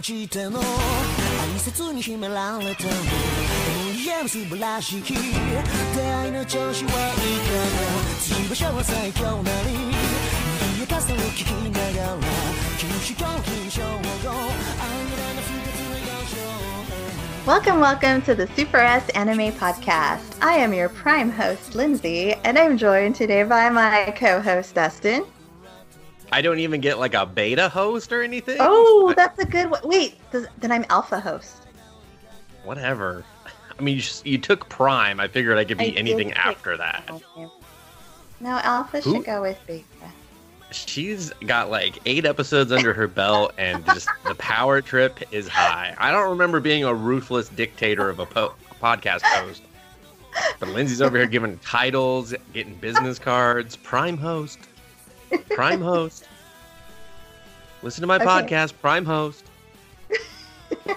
こもちての挨拶に秘められた無理やる素晴らしき出会いの調子はいかが次場所は最強なり賑やかさを聞きながら禁止と禁止を愛らな不潔な表情 Welcome, welcome to the Super S Anime Podcast. I am your prime host, Lindsay, and I'm joined today by my co host, Dustin. I don't even get like a beta host or anything. Oh, that's a good one. Wait, does, then I'm alpha host. Whatever. I mean, you, just, you took Prime. I figured I could be did anything after that. No, alpha Who? should go with beta. She's got like eight episodes under her belt, and just the power trip is high. I don't remember being a ruthless dictator of a, po- a podcast host. But Lindsay's over here giving titles, getting business cards, Prime host, Prime host. Listen to my Okay. podcast, Prime host.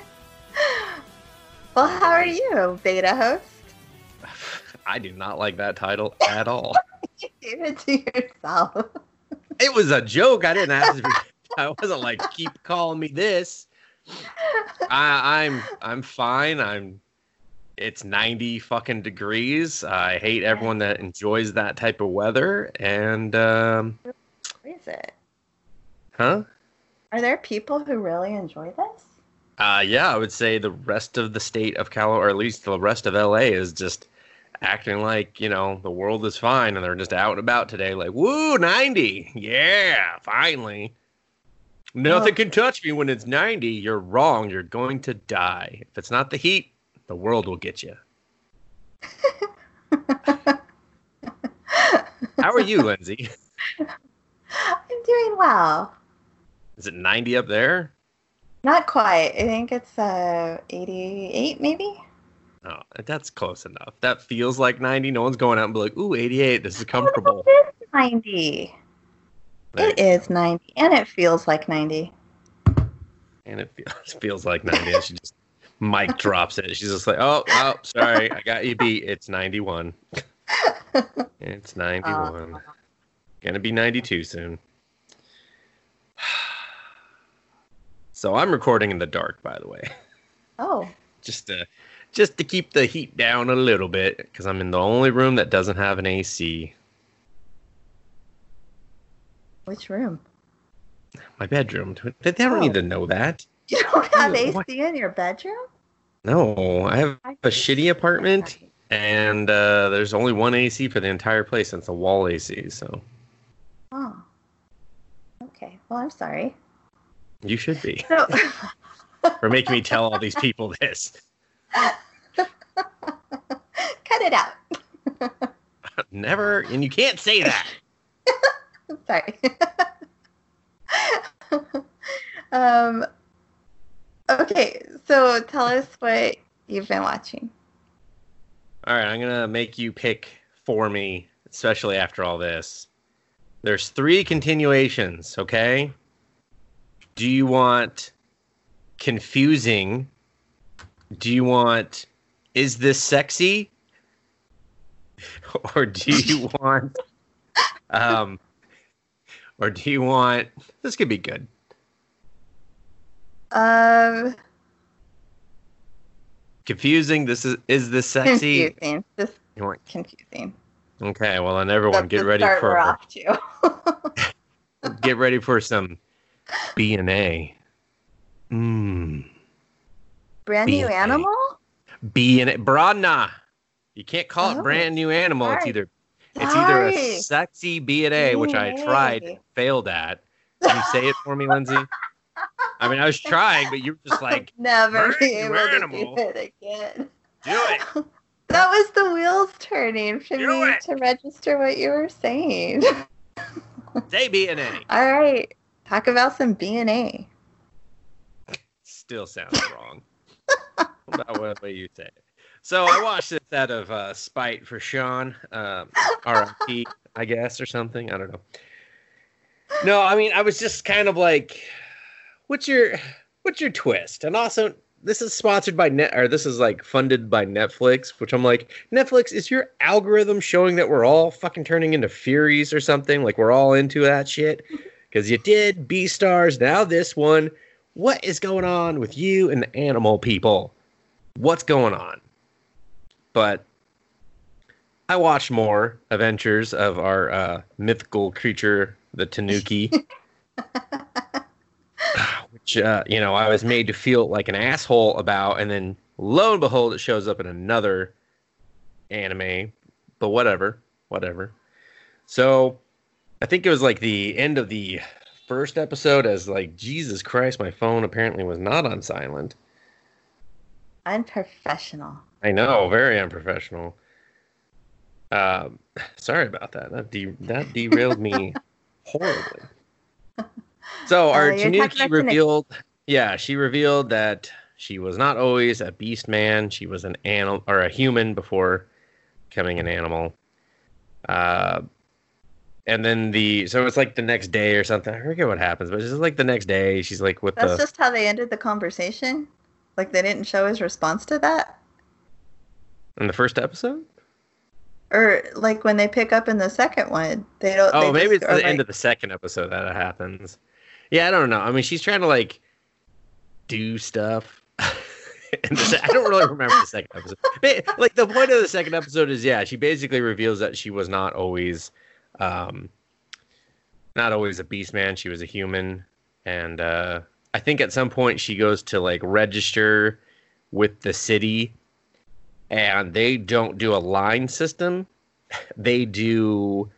Well, how are you, beta host? I do not like that title at all. You gave it to yourself. It was a joke. I didn't ask. I wasn't like keep calling me this. I, I'm I'm fine. I'm. It's 90 fucking degrees. I hate everyone that enjoys that type of weather. And um, Is it? huh? Are there people who really enjoy this? Uh, yeah, I would say the rest of the state of Cal, or at least the rest of LA, is just acting like you know the world is fine, and they're just out and about today, like woo, 90, yeah, finally. Nothing Oh. can touch me when it's 90. You're wrong. You're going to die. If it's not the heat, the world will get you. How are you, Lindsay? I'm doing well. Is it 90 up there? Not quite. I think it's uh 88 maybe. Oh, that's close enough. That feels like 90. No one's going out and be like, ooh, 88. This is comfortable. It is 90. There- It is 90 and it feels like 90. and it feels, feels like 90. And she just mic drops it. She's just like, oh, oh, sorry, I got you beat. It's 91. It's 91. Gonna be 92 soon. So I'm recording in the dark, by the way, Oh, just to just to keep the heat down a little bit, because I'm in the only room that doesn't have an AC. which room? My bedroom. They don't Oh. need to know that. You don't have AC what? in your bedroom? No, I have a shitty apartment. and uh, there's only one AC for the entire place. and It's a wall AC, so Oh. Okay. Well, I'm sorry. you should be So, for making me tell all these people this. cut it out. Never, and you can't say that. sorry. um. Okay, so tell us what you've been watching. All right, I'm gonna make you pick for me, especially after all this. There's three continuations, okay? Do you want confusing? Do you want is this sexy? Or do you want um or do you want this could be good. Um, Confusing, this is is this sexy? confusing. You want confusing. Okay, well then everyone That's get ready for off to. get ready for some B and A. Mmm. Brand new B&A. animal? B and A. Brandna. You can't call it Oh, brand new animal. It's either it's either a sexy B and A, which I tried, failed at. Can you say it for me, Lindsay? I mean, I was trying, but you were just like, Never brand be new able animal. to do it again. do it. That was the wheels turning for Do me it. to register what you were saying. Say B and A. All right, talk about some B and A. Still sounds wrong. About what way you say. So I watched this out of uh, spite for Sean, um, RIP, I guess, or something. I don't know. No, I mean, I was just kind of like, "What's your, what's your twist?" And also, this is sponsored by Net, or this is like funded by Netflix, which I'm like, Netflix, is your algorithm showing that we're all fucking turning into Furies or something? Like we're all into that shit? Because you did Beastars, now this one. what is going on with you and the animal people? What's going on? But I watched more adventures of our uh, mythical creature, the Tanuki, which uh, you know I was made to feel like an asshole about, and then lo and behold, it shows up in another anime. But whatever, whatever. So I think it was like the end of the first episode as like Jesus Christ, my phone apparently was not on silent. Unprofessional. I know, very unprofessional. Um, sorry about that. That de- that derailed me horribly. So our Uh, Tanuki revealed, yeah, she revealed that she was not always a beast man. She was an animal or a human before becoming an animal. Uh, and then the so it's like the next day or something. I forget what happens, but it's just like the next day. She's like with That's the just how they ended the conversation. Like they didn't show his response to that, in the first episode. or like when they pick up in the second one, they don't. Oh, they maybe it's the end of the second episode that it happens. Yeah, I don't know. I mean, she's trying to like do stuff. and se- I don't really remember the second episode. But, like the point of the second episode is, yeah, she basically reveals that she was not always, um, not always a beast man. She was a human, and uh, I think at some point she goes to like register with the city, and they don't do a line system. They do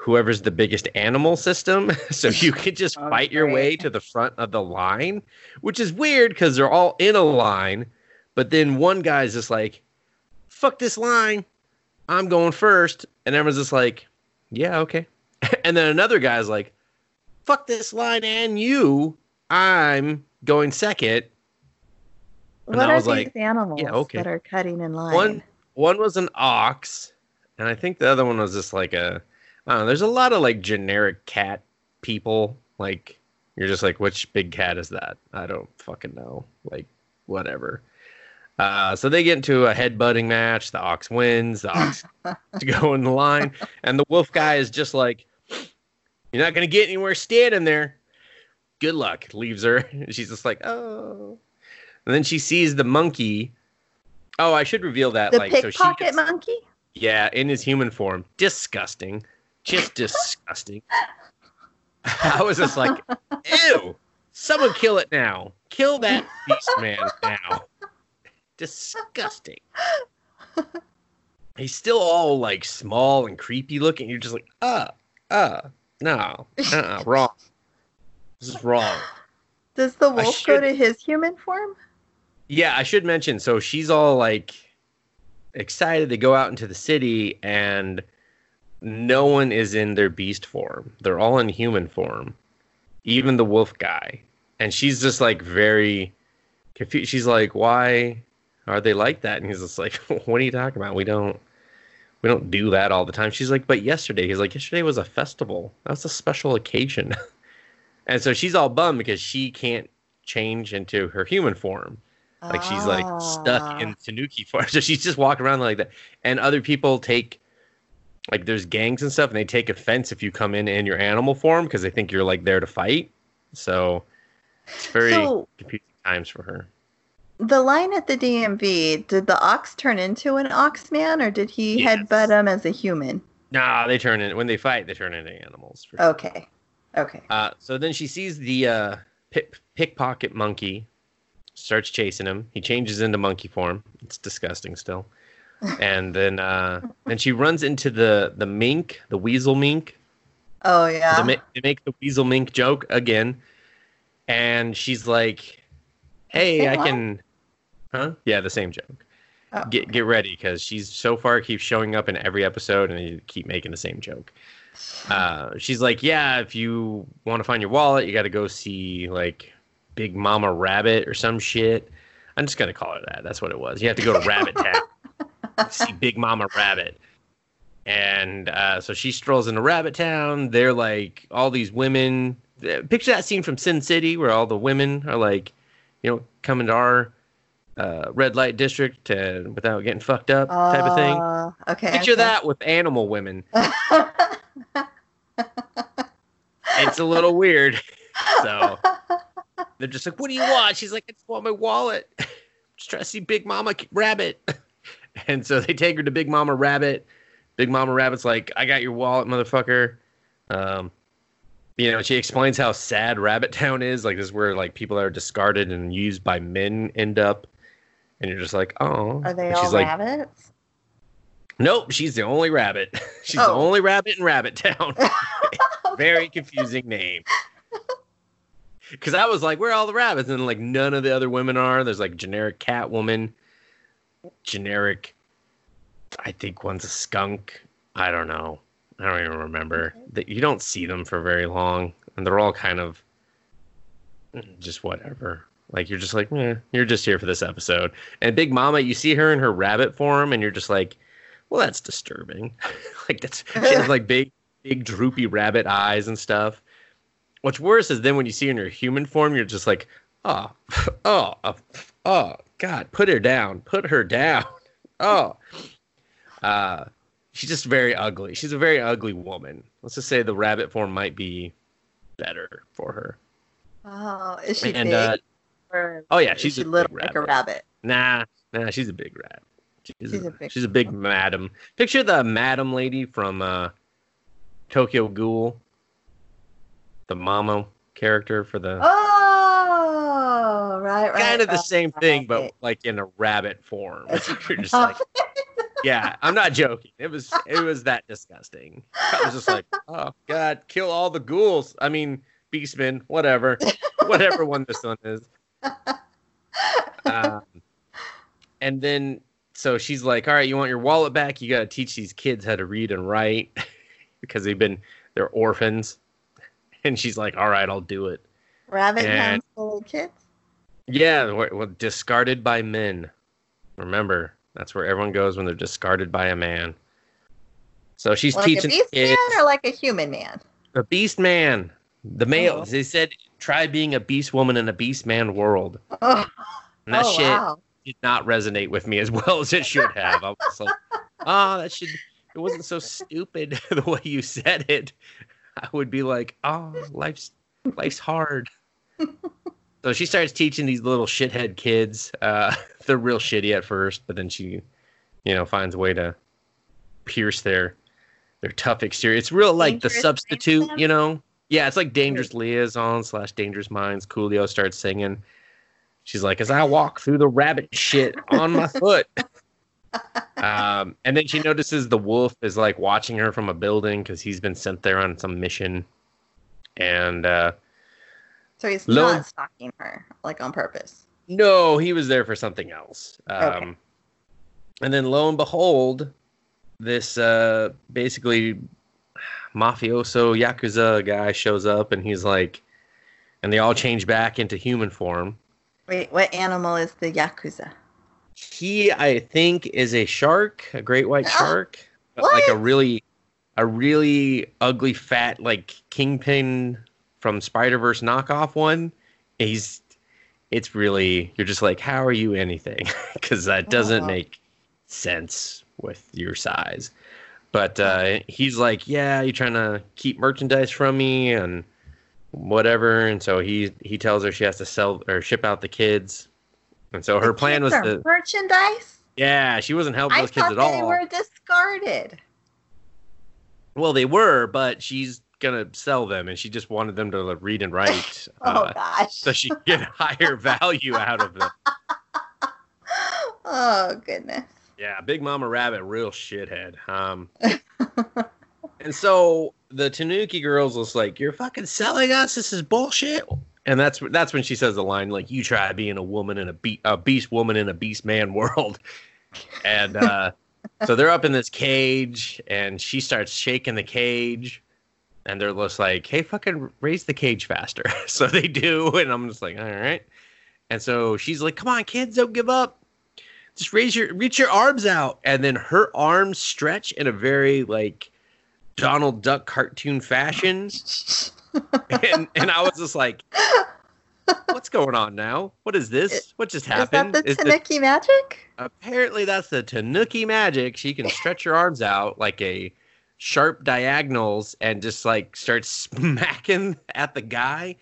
whoever's the biggest animal system. so you could just Oh, fight your way to the front of the line, which is weird because they're all in a line. But then one guy's just like, fuck this line. I'm going first. And everyone's just like, yeah, okay. and then another guy's like, fuck this line and you. I'm going second. And What I are was these like, animals okay. that are cutting in line? One one was an ox, and I think the other one was just like a I there's a lot of like generic cat people. Like you're just like, which big cat is that? I don't fucking know. Like, whatever. Uh, so they get into a headbutting match. The ox wins. The ox to go in the line, and the wolf guy is just like, "You're not gonna get anywhere standing there. Good luck." Leaves her. And she's just like, "Oh." And then she sees the monkey. Oh, I should reveal that. the like, so she pickpocket gets, monkey. yeah, in his human form. Disgusting. Just disgusting. I was just like, ew. Someone kill it now. Kill that beast man now. Disgusting. He's still all like small and creepy looking. You're just like, uh, uh, no, uh, uh wrong. This is wrong. Does the I wolf go to his human form? Yeah, I should mention. So she's all like excited to go out into the city, and no one is in their beast form. They're all in human form, even the wolf guy. And she's just like very confused. She's like, "Why are they like that?" And he's just like, "What are you talking about? We don't." We don't do that all the time. She's like, but yesterday, he's like, yesterday was a festival. That was a special occasion. and so she's all bummed because she can't change into her human form like she's like Ah. stuck in Tanuki form. So she's just walking around like that. And other people take like there's gangs and stuff, and they take offense if you come in in your animal form because they think you're like there to fight. So it's very So- confusing times for her. The line at the DMV, did the ox turn into an ox man or did he Yes. headbutt him as a human? Nah, they turn in when they fight. They turn into animals. Sure. Okay. Okay. Uh, so then she sees the uh, pick, pickpocket monkey, starts chasing him. He changes into monkey form. It's disgusting still. And then uh, then she runs into the the mink, the weasel mink. Oh yeah. They, make, they make the weasel mink joke again, and she's like, "Hey, I can." Huh? Yeah, the same joke. Oh. Get get ready because she's so far keeps showing up in every episode, and you keep making the same joke. Uh, she's like, "Yeah, if you want to find your wallet, you got to go see like Big Mama Rabbit or some shit." I'm just gonna call her that. That's what it was. You have to go to Rabbit Town, to see Big Mama Rabbit. And uh, so she strolls into Rabbit Town. They're like all these women. uh, Picture that scene from Sin City where all the women are like, you know, coming to our uh, red light district to, without getting fucked up, type of thing. Uh, Okay. Picture okay. that with animal women. It's a little weird. So They're just like, "What do you want?" She's like, "I just want my wallet. just trying to see Big Mama Rabbit." and so they take her to Big Mama Rabbit. Big Mama Rabbit's like, "I got your wallet, motherfucker." Um, you know, she explains how sad Rabbit Town is. Like, this is where like people that are discarded and used by men end up. And you're just like, oh. Are they And all she's like, rabbits? Nope, she's the only rabbit. she's the Oh. only rabbit in Rabbit Town. Very confusing name. Because I was like, where are all the rabbits? And like none of the other women are. There's like generic cat woman, generic. I think one's a skunk. I don't know. I don't even remember. That you don't see them for very long, and they're all kind of just whatever. Like you're just like, eh, you're just here for this episode. And Big Mama, you see her in her rabbit form, and you're just like, well, that's disturbing. like that's she has like big, big droopy rabbit eyes and stuff. What's worse is then when you see her in her human form, you're just like, oh, oh, oh, oh, God, put her down, put her down. Oh, uh, she's just very ugly. She's a very ugly woman. Let's just say the rabbit form might be better for her. Oh, is she and big? uh, or oh yeah, she's she a little like a rabbit. Nah, nah, she's a big rat. She's, She's a, a big- she's a big madam. Picture the madam lady from uh, Tokyo Ghoul, the mama character for the Oh, right, right. kind of the right, same thing, but like in a rabbit form. You're just like, yeah, I'm not joking. It was it was that disgusting. I was just like, oh god, kill all the ghouls. I mean, beastmen, whatever, whatever one this one is. Um, and then so she's like, all right, you want your wallet back? You got to teach these kids how to read and write because they've been they're orphans. And she's like, all right, I'll do it. rabbit and- hounds full of kids. Yeah, we're, we're discarded by men. Remember, that's where everyone goes when they're discarded by a man. So she's Like a beast kids man or like a human man? a beast man. The male. Oh. They said try being a beast woman in a beast man world. Oh, And that oh, shit wow. did not resonate with me as well as it should have. I was like, oh, that should. It wasn't so stupid the way you said it. I would be like, oh, life's life's hard. So she starts teaching these little shithead kids. Uh, they're real shitty at first, but then she, you know, finds a way to pierce their their tough exterior. It's real like the substitute, you know. Yeah, it's like Dangerous Liaison slash Dangerous Minds. Coolio starts singing. She's like, as I walk through the rabbit shit on my foot. um, and then she notices the wolf is like watching her from a building because he's been sent there on some mission. And uh, So he's not stalking her, like on purpose. no, he was there for something else. Um, Okay. And then lo and behold, this uh, basically mafioso yakuza guy shows up, and he's like, and they all change back into human form. Wait, what animal is the yakuza? He, I think, is a shark, a great white Oh, shark, but like a really, a really ugly, fat, like kingpin from Spider Verse knockoff one. He's, it's really, you're just like, how are you anything? Because that doesn't Oh. make sense with your size. But uh, he's like, yeah, you're trying to keep merchandise from me and whatever. And so he he tells her she has to sell or ship out the kids. And so her The plan was to merchandise. yeah, she wasn't helping those kids at they all. were discarded. Well, they were, but she's gonna sell them, and she just wanted them to like, read and write, Oh uh, gosh. so she could get higher value out of them. oh goodness. Yeah, Big Mama Rabbit, real shithead. Um, and so the Tanuki girls was like, "You're fucking selling us. This is bullshit." And that's that's when she says the line like, "You try being a woman in a, be- a beast woman in a beast man world." And uh, so they're up in this cage, and she starts shaking the cage, and they're just like, "Hey, fucking raise the cage faster." so they do, and I'm just like, "All right." And so she's like, "Come on, kids, don't give up." just raise your reach your arms out and then her arms stretch in a very like donald duck cartoon fashion and and i was just like what's going on now what is this what just Is that happened the Is the- Tanuki magic? apparently that's the tanuki magic she can stretch her arms out like a sharp diagonals and just like starts smacking at the guy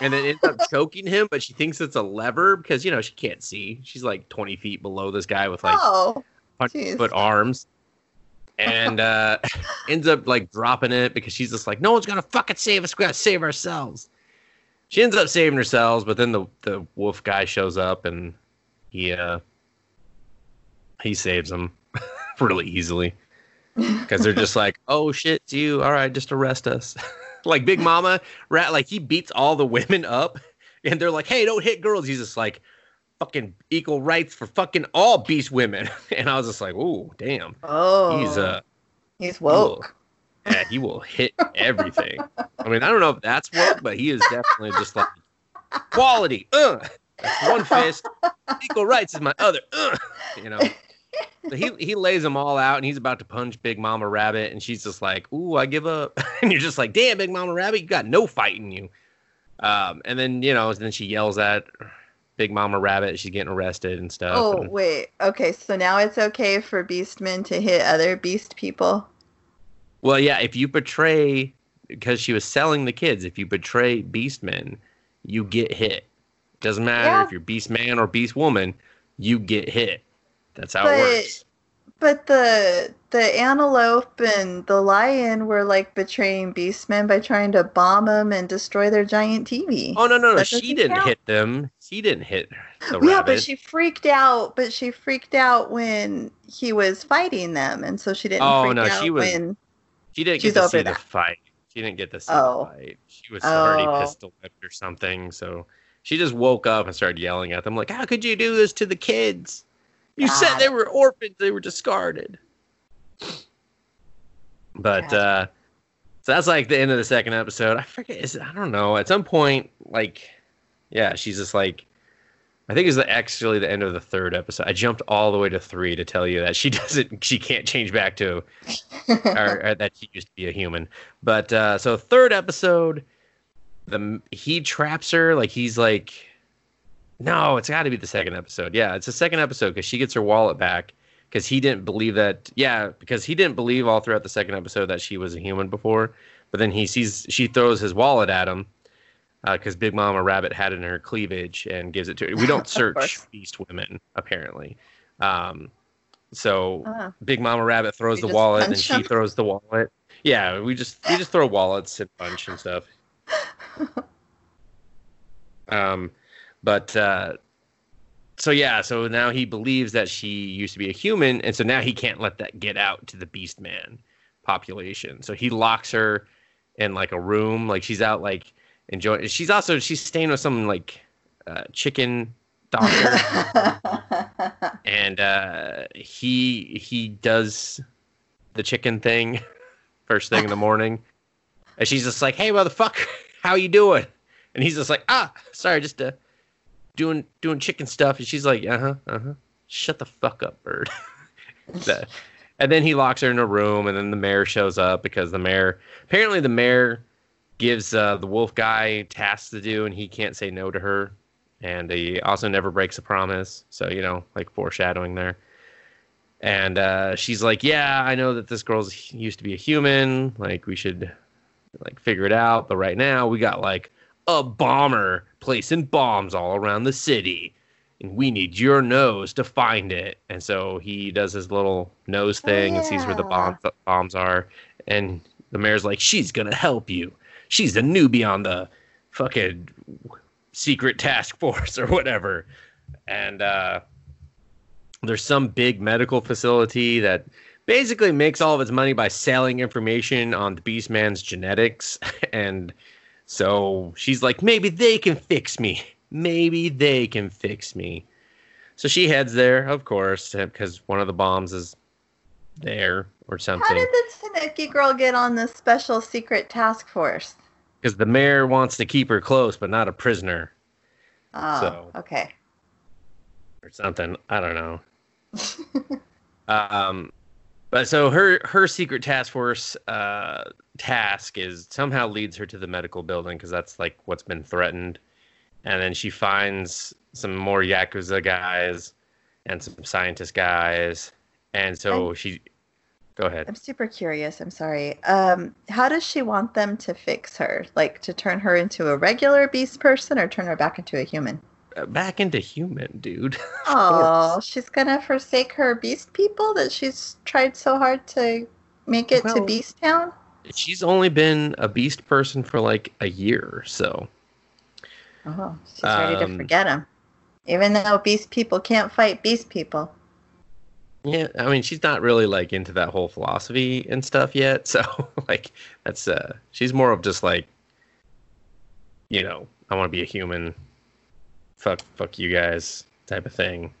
and then ends up choking him, but she thinks it's a lever because you know she can't see. She's like 20 feet below this guy with like oh, 100 foot arms. And uh ends up like dropping it because she's just like, no one's gonna fucking save us. We gotta save ourselves. She ends up saving herself, but then the the wolf guy shows up and he uh he saves them really easily because they're just like, oh shit, it's you. All right, just arrest us. like Big Mama, rat, like he beats all the women up, and they're like, hey, don't hit girls. He's just like, fucking equal rights for fucking all beast women. And I was just like, oh damn. oh, He's uh, he's woke. yeah, he will hit everything. I mean, I don't know if that's woke, but he is definitely just like quality. Uh, that's one fist. Equal rights is my other. Uh, you know. So he he lays them all out, and he's about to punch Big Mama Rabbit, and she's just like, "Ooh, I give up." and you're just like, "Damn, Big Mama Rabbit, you got no fight in you." Um, and then you know, then she yells at Big Mama Rabbit. She's getting arrested and stuff. Oh and- wait, okay. So now it's okay for Beastmen to hit other Beast people. Well, yeah, if you betray, because she was selling the kids, if you betray Beastmen, you get hit. Doesn't matter Yeah. if you're Beast Man or Beast Woman, you get hit. That's how But- it works. But the the antelope and the lion were like betraying Beastmen by trying to bomb them and destroy their giant TV. Oh no, no, no! She didn't count. hit them. She didn't hit the yeah, rabbit. but she freaked out. But she freaked out when he was fighting them, and so she didn't Oh, freak no, out she was- when. She didn't get to see the that. fight. She didn't get to see Oh. the fight. She was already Oh. pistol whipped or something. So she just woke up and started yelling at them, like, "How could you do this to the kids? You said they were orphans. They were discarded." But uh, so that's like the end of the second episode. I forget. Is I don't know. At some point, like, yeah, she's just like. I think it's the actually the end of the third episode. I jumped all the way to three to tell you that she doesn't, she can't change back to or, or that she used to be a human. But uh, so third episode, the he traps her like he's like, no, it's got to be the second episode. Yeah, it's the second episode because she gets her wallet back because he didn't believe that. Yeah, because he didn't believe all throughout the second episode that she was a human before. But then he sees she throws his wallet at him because Big Mama Rabbit had it in her cleavage and gives it to her. We don't search beast women apparently. Um, so Ah. Big Mama Rabbit throws the wallet and she throws the wallet. Yeah, we just we just throw wallets and punch and stuff. Um, but uh, so yeah, so now he believes that she used to be a human, and so now he can't let that get out to the Beast Man population. So he locks her in like a room, like she's out like enjoying. She's also she's staying with some like uh, chicken doctor. and uh, he he does the chicken thing first thing in the morning, and she's just like, "Hey, motherfucker, how you doing?" And he's just like, "Ah, sorry, just uh, doing doing chicken stuff." And she's like, "Uh huh, uh huh, shut the fuck up, bird." And then he locks her in a room, and then the mayor shows up because the mayor apparently the mayor gives uh, the wolf guy tasks to do, and he can't say no to her and he also never breaks a promise. So you know, like foreshadowing there. And uh, she's like, "Yeah, I know that this girl's used to be a human. Like, we should like figure it out. But right now, we got like a bomber placing bombs all around the city, and we need your nose to find it." And so he does his little nose thing and sees where the bomb bombs are. And the mayor's like, "She's gonna help you. She's a newbie on the fucking secret task force or whatever. And uh, there's some big medical facility that basically makes all of its money by selling information on the Beastman's genetics. And so she's like, maybe they can fix me. Maybe they can fix me. So she heads there, of course, because one of the bombs is there or something. How did the Tanuki girl get on this special secret task force? Because the mayor wants to keep her close, but not a prisoner Oh, So- okay. or something. I don't know. Um, but so her her secret task force uh, task is somehow leads her to the medical building because that's like what's been threatened, and then she finds some more yakuza guys and some scientist guys, and so she Go ahead. I'm super curious. I'm sorry. Um, how does she want them to fix her? Like to turn her into a regular beast person or turn her back into a human? Back into human, dude. Oh, she's gonna forsake her beast people that she's tried so hard to make it to Beast Town. She's only been a beast person for like a year, so Oh, she's ready to Um, forget him. Even though beast people can't fight beast people. yeah. I mean, she's not really like into that whole philosophy and stuff yet. So like, that's uh, she's more of just like, you know, I want to be a human. Fuck, fuck you guys, type of thing.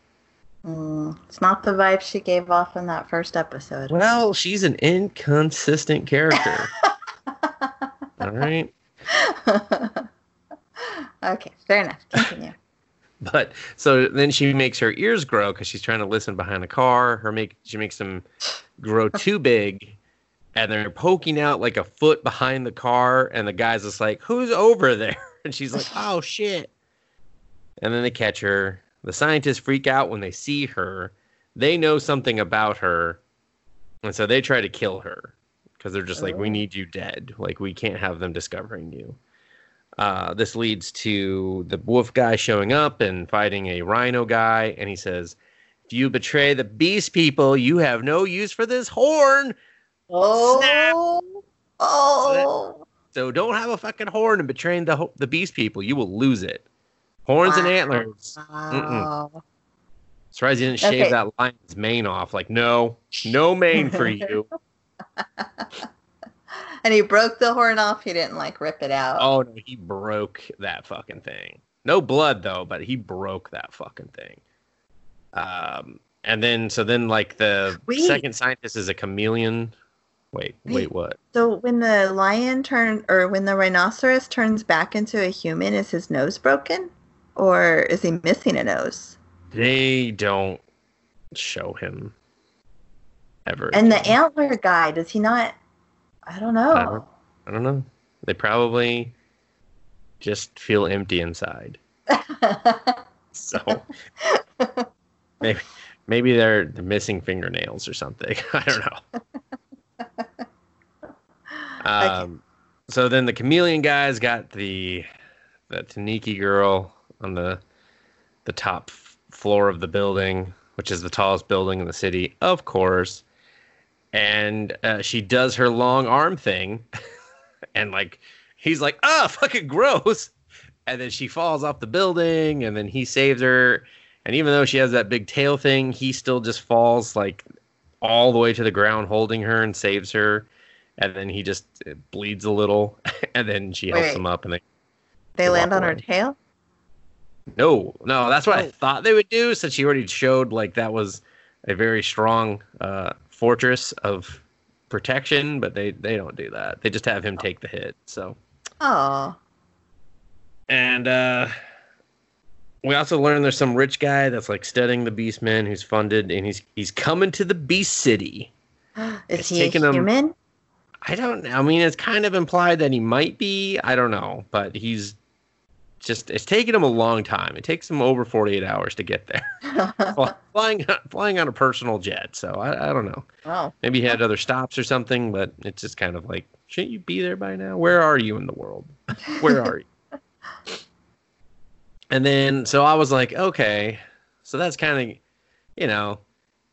Mm, it's not the vibe she gave off in that first episode. Well, she's an inconsistent character. all right. okay, fair enough. Continue. But so then she makes her ears grow because she's trying to listen behind the car. Her make she makes them grow too big, and they're poking out like a foot behind the car. And the guy's just like, "Who's over there?" And she's like, "Oh shit!" And then they catch her. The scientists freak out when they see her. They know something about her, and so they try to kill her because they're just like, "We Oh. need you dead. Like we can't have them discovering you." Uh, this leads to the wolf guy showing up and fighting a rhino guy, and he says, "If you betray the beast people, you have no use for this horn. Oh, oh, So don't have a fucking horn and betraying the the beast people. You will lose it. Horns and antlers. wow. Surprised you didn't shave Okay. that lion's mane off. Like, no, no mane for you. And he broke the horn off. He didn't like rip it out. oh no, he broke that fucking thing. No blood though, but he broke that fucking thing. Um, and then so then like the Wait. second scientist is a chameleon. Wait, wait, Wait. what? So when the lion turn or when the rhinoceros turns back into a human, is his nose broken, or is he missing a nose? They don't show him ever. And the antler guy, does he not? I don't know. I don't- I don't know. They probably just feel empty inside. So maybe maybe they're, missing fingernails or something. I don't know. Um, so then the chameleon guys got the the Taniki girl on the the top floor of the building, which is the tallest building in the city, of course. And uh, she does her long arm thing, and like he's like, "Ah, fucking gross," and then she falls off the building, and then he saves her. And even though she has that big tail thing, he still just falls like all the way to the ground, holding her and saves her and then he just bleeds a little, and then she helps Wait. him up, and they they They land on her tail. No, no, that's what I Oh. thought they would do, since she already showed like that was a very strong uh, fortress of protection, but they they don't do that. They just have him take the hit. So, Oh, and uh, we also learned there's some rich guy that's like studying the Beastmen, who's funded, and he's he's coming to the Beast City. is It's he a human? I don't. I mean, it's kind of implied that he might be. I don't know, but he's just. It's taking him a long time. It takes him over 48 hours to get there, flying flying on a personal jet. So I, I don't know. oh, Maybe he had other stops or something, but it's just kind of like, shouldn't you be there by now? Where are you in the world? Where are you? and then, so I was like, okay, so that's kind of, you know,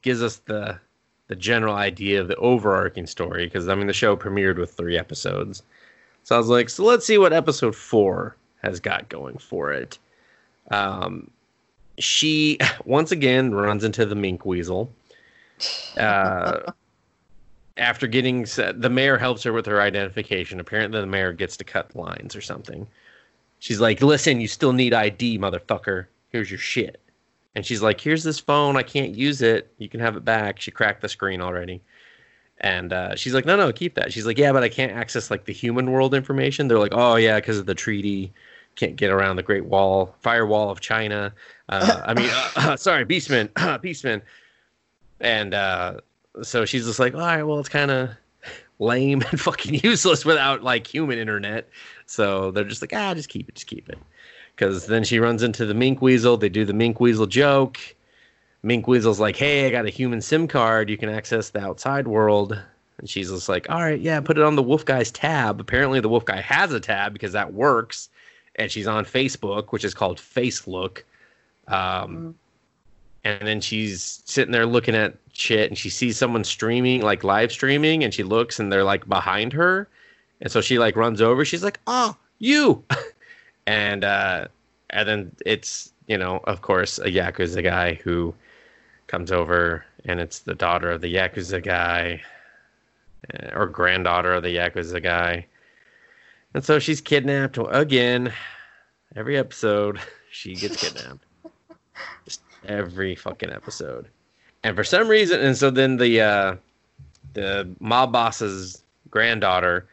gives us the the general idea of the overarching story because I mean the show premiered with three episodes, so I was like, so let's see what episode four has got going for it. Um, she once again runs into the mink weasel. Uh, after getting s- the mayor helps her with her identification. Apparently, the mayor gets to cut lines or something. She's like, "Listen, you still need ID, motherfucker. Here's your shit." And she's like, "Here's this phone. I can't use it. You can have it back." She cracked the screen already. And uh, she's like, "No, no, keep that." She's like, "Yeah, but I can't access like the human world information." They're like, "Oh yeah, because of the treaty, can't get around the Great Wall, Firewall of China." Uh, I mean, uh, sorry, Beastman, Beastman. And uh, so she's just like, all right, well, it's kind of lame and fucking useless without like human internet. So they're just like, ah, just keep it, just keep it. Because then she runs into the mink weasel. They do the mink weasel joke. Mink Weasel's like, "Hey, I got a human SIM card. You can access the outside world." And she's just like, "All right, yeah, put it on the Wolf Guy's tab." Apparently, the Wolf Guy has a tab because that works, and she's on Facebook, which is called FaceLook. Um, and then she's sitting there looking at shit, and she sees someone streaming, like live streaming, and she looks, and they're like behind her, and so she like runs over. She's like, "Oh, you!" and uh, and then it's you know, of course, a yakuza guy who comes over, and it's the daughter of the yakuza guy, uh, or granddaughter of the yakuza guy, and so she's kidnapped again. Every episode, she gets kidnapped. Just every fucking episode, and for some reason, and so then the uh, the mob boss's granddaughter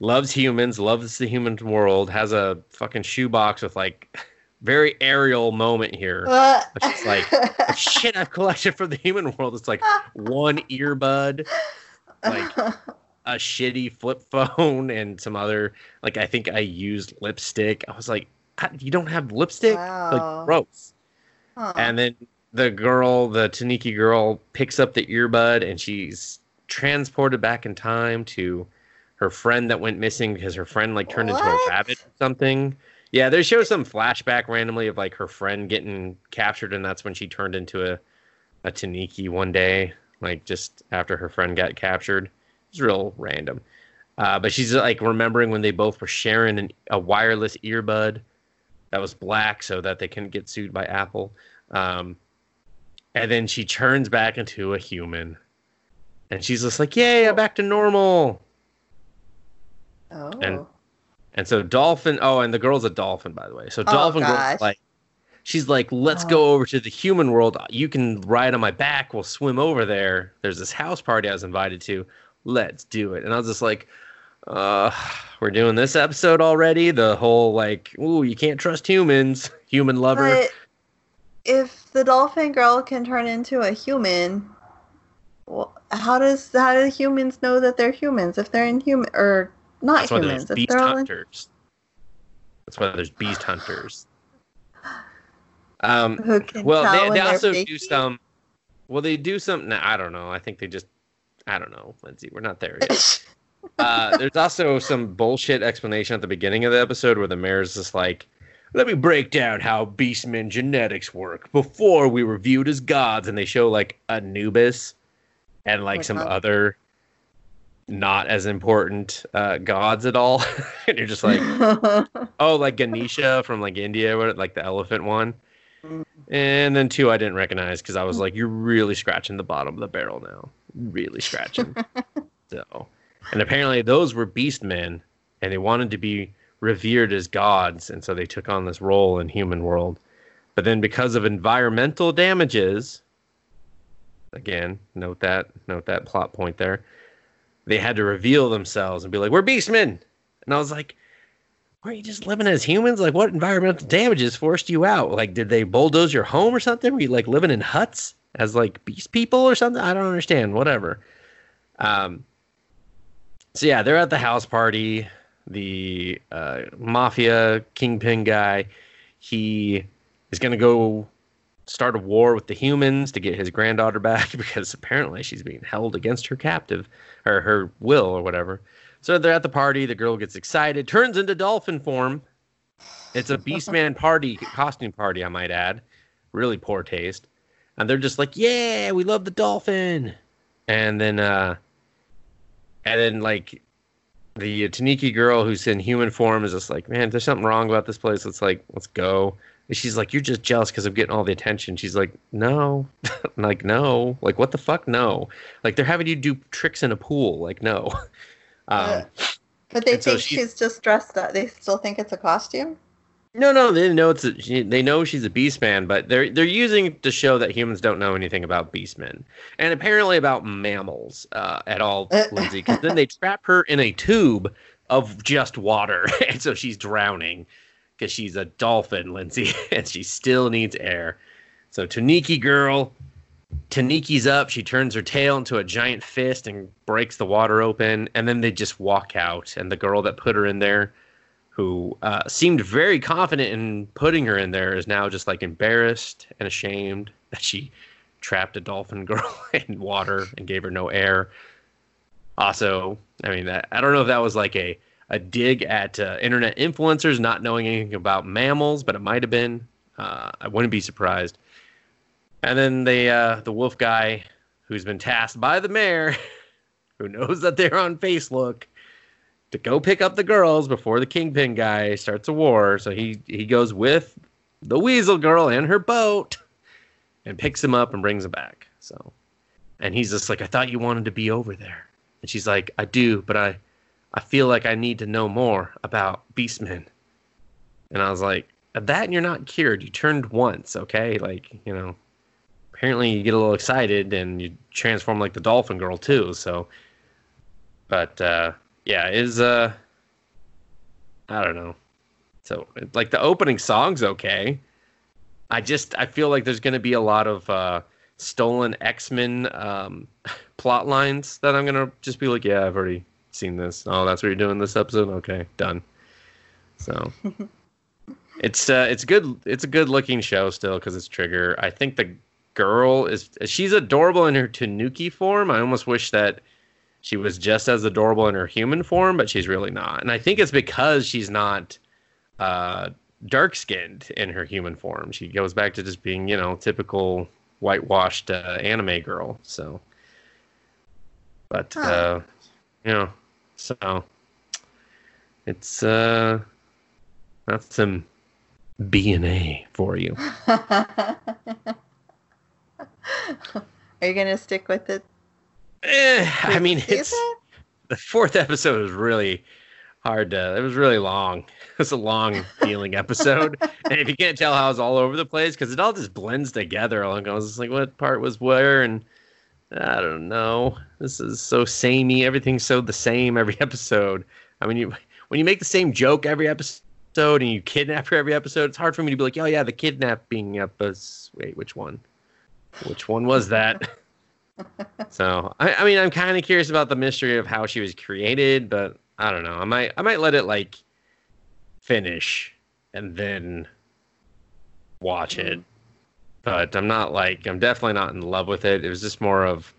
loves humans, loves the human world, has a fucking shoebox with like very Ariel moment here. Uh, It's like shit I've collected from the human world. It's like one earbud, like a shitty flip phone, and some other like I think I used lipstick. I was like, "Ah, you don't have lipstick? Wow. Like gross. Huh. And then the girl, the Taniki girl, picks up the earbud and she's transported back in time to her friend that went missing because her friend like turned into a rabbit or something. Yeah, they show some flashback randomly of like her friend getting captured, and that's when she turned into a a Taniki one day, like just after her friend got captured. It's real random. Uh, but she's like remembering when they both were sharing an, a wireless earbud that was black so that they couldn't get sued by Apple. Um, and then she turns back into a human. And she's just like, Yay, I'm back to normal. oh. and- And so Dolphin, oh, and the girl's a dolphin, by the way. So Oh, Dolphin gosh. girl's like, she's like, let's Oh. go over to the human world. You can ride on my back. We'll swim over there. There's this house party I was invited to. Let's do it. And I was just like, uh, we're doing this episode already. The whole like, ooh, you can't trust humans. Human lover. But if the dolphin girl can turn into a human, how does how do humans know that they're humans if they're inhuman or not That's why humans? there's If beast they're all in- hunters. That's why there's beast hunters. Um, who can well, they, they also do some. Well, they do something. I don't know. I think they just. I don't know, Lindsay. We're not there yet. uh, there's also some bullshit explanation at the beginning of the episode where the mayor's just like, "Let me break down how Beastmen genetics work before we were viewed as gods," and they show like Anubis and like Oh, some God. other not as important uh, gods at all, and you're just like, oh, like Ganesha from like India, what- like the elephant one. Mm. And then two I didn't recognize because I was like, you're really scratching the bottom of the barrel now. Really scratching. so and apparently those were beast men and they wanted to be revered as gods, and so they took on this role in human world. But then because of environmental damages, again, note that note that plot point there, they had to reveal themselves and be like, We're beastmen. And I was like, weren't you just living as humans? Like, what environmental damages forced you out? Like, did they bulldoze your home or something? Were you like living in huts as like beast people or something? I don't understand. Whatever. Um. So yeah, they're at the house party. The uh, mafia kingpin guy, he is gonna go start a war with the humans to get his granddaughter back because apparently she's being held against her captive or her will or whatever. So they're at the party. The girl gets excited, turns into dolphin form. It's a Beastman party, costume party, I might add. Really poor taste. And they're just like, "Yeah, we love the dolphin." And then, uh, and then like the Taniki girl who's in human form is just like, "Man, there's something wrong about this place. Let's like, let's go." And she's like, "You're just jealous because I'm getting all the attention." She's like, "No, like no, like what the fuck, no." Like they're having you do tricks in a pool. Like no. Um, Uh, but they and so think she's just dressed up. They still think it's a costume. No, no, they know it's a, she, they know she's a beast man, but they're they're using it to show that humans don't know anything about beastmen and apparently about mammals uh, at all, Uh. Lindsay. Because then they trap her in a tube of just water, and so she's drowning because she's a dolphin, Lindsay, and she still needs air. So Taniki girl, Taniki's up. She turns her tail into a giant fist and breaks the water open, and then they just walk out. And the girl that put her in there who uh, seemed very confident in putting her in there is now just like embarrassed and ashamed that she trapped a dolphin girl in water and gave her no air. Also, I mean, I, I don't know if that was like a a dig at uh, internet influencers not knowing anything about mammals, but it might have been. Uh, I wouldn't be surprised. And then the uh, the wolf guy, who's been tasked by the mayor, who knows that they're on Facebook, to go pick up the girls before the kingpin guy starts a war. So he he goes with the weasel girl and her boat, and picks him up and brings him back. So, and he's just like, I thought you wanted to be over there, and she's like, I do, but I I feel like I need to know more about Beastmen. And I was like, that and you're not cured. You turned once, okay? Like, you know, apparently you get a little excited and you transform like the dolphin girl too. So, but uh, yeah, is uh, I don't know. So like the opening song's okay. I just I feel like there's going to be a lot of uh, stolen X Men um, plot lines that I'm gonna just be like, yeah, I've already seen this. Oh, that's what you're doing this episode. Okay, done. So it's uh, it's good. It's a good looking show still because it's Trigger. I think the girl is she's adorable in her Tanuki form. I almost wish that she was just as adorable in her human form, but she's really not. And I think it's because she's not uh, dark skinned in her human form. She goes back to just being, you know, typical whitewashed uh, anime girl. So, but Huh. uh, you know, so it's uh, that's some BNA for you. Are you gonna stick with it? Eh, I mean, it's it? the fourth episode was really hard to. It was really long. It was a long feeling episode, and if you can't tell how it's all over the place because it all just blends together. Like I was just like, what part was where, and I don't know. This is so samey. Everything's so the same every episode. I mean, you when you make the same joke every episode and you kidnap her every episode, it's hard for me to be like, oh yeah, the kidnapping episode. Wait, which one? Which one was that? So I, I mean, I'm kind of curious about the mystery of how she was created, but I don't know. I might I might let it like finish and then watch it. But I'm not like I'm definitely not in love with it. It was just more of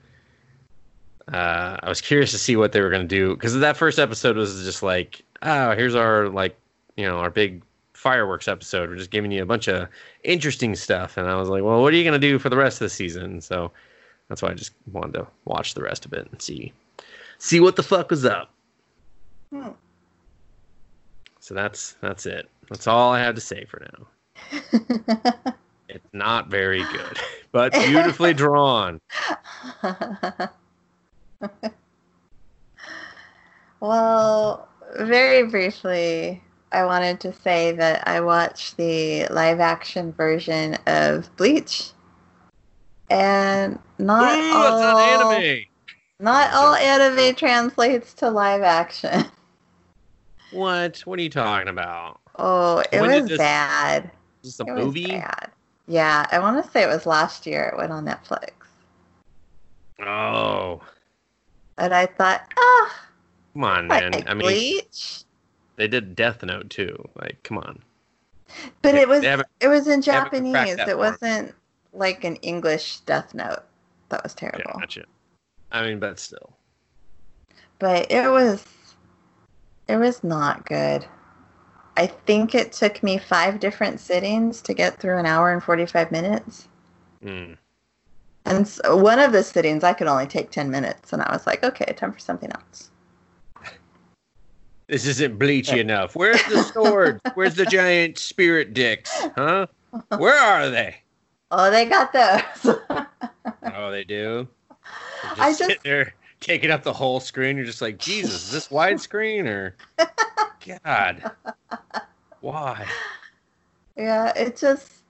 uh, I was curious to see what they were gonna do because that first episode was just like, oh, here's our like you know our big fireworks episode. We're just giving you a bunch of interesting stuff, and I was like, well, what are you gonna do for the rest of the season? So that's why I just wanted to watch the rest of it and see see what the fuck was up. Hmm. So that's that's it. That's all I have to say for now. It's not very good, but beautifully drawn. well, very briefly, I wanted to say that I watched the live action version of Bleach. And not Ooh, all an anime. not all anime translates to live action. What? What are you talking about? Oh, it When was this- bad. Is this a It was movie? bad. Yeah, I want to say it was last year. It went on Netflix. Oh, And I thought, ah, come on, man. I mean, they did Death Note too. Like, come on. But They- it was it was in they haven't cracked Japanese. It form. wasn't like an English Death Note. That was Yeah, terrible. gotcha. I mean, but still. But it was it was not good. I think it took me five different sittings to get through an hour and 45 minutes. Mm. And so one of the sittings I could only take 10 minutes and I was like, okay, time for something else. This isn't bleachy enough. Where's the sword? Where's the giant spirit dicks? Huh? Where are they? Oh, they got those. Oh, they do. They're just, I just- there taking up the whole screen. You're just like, Jesus, is this widescreen or? God, why? yeah, it just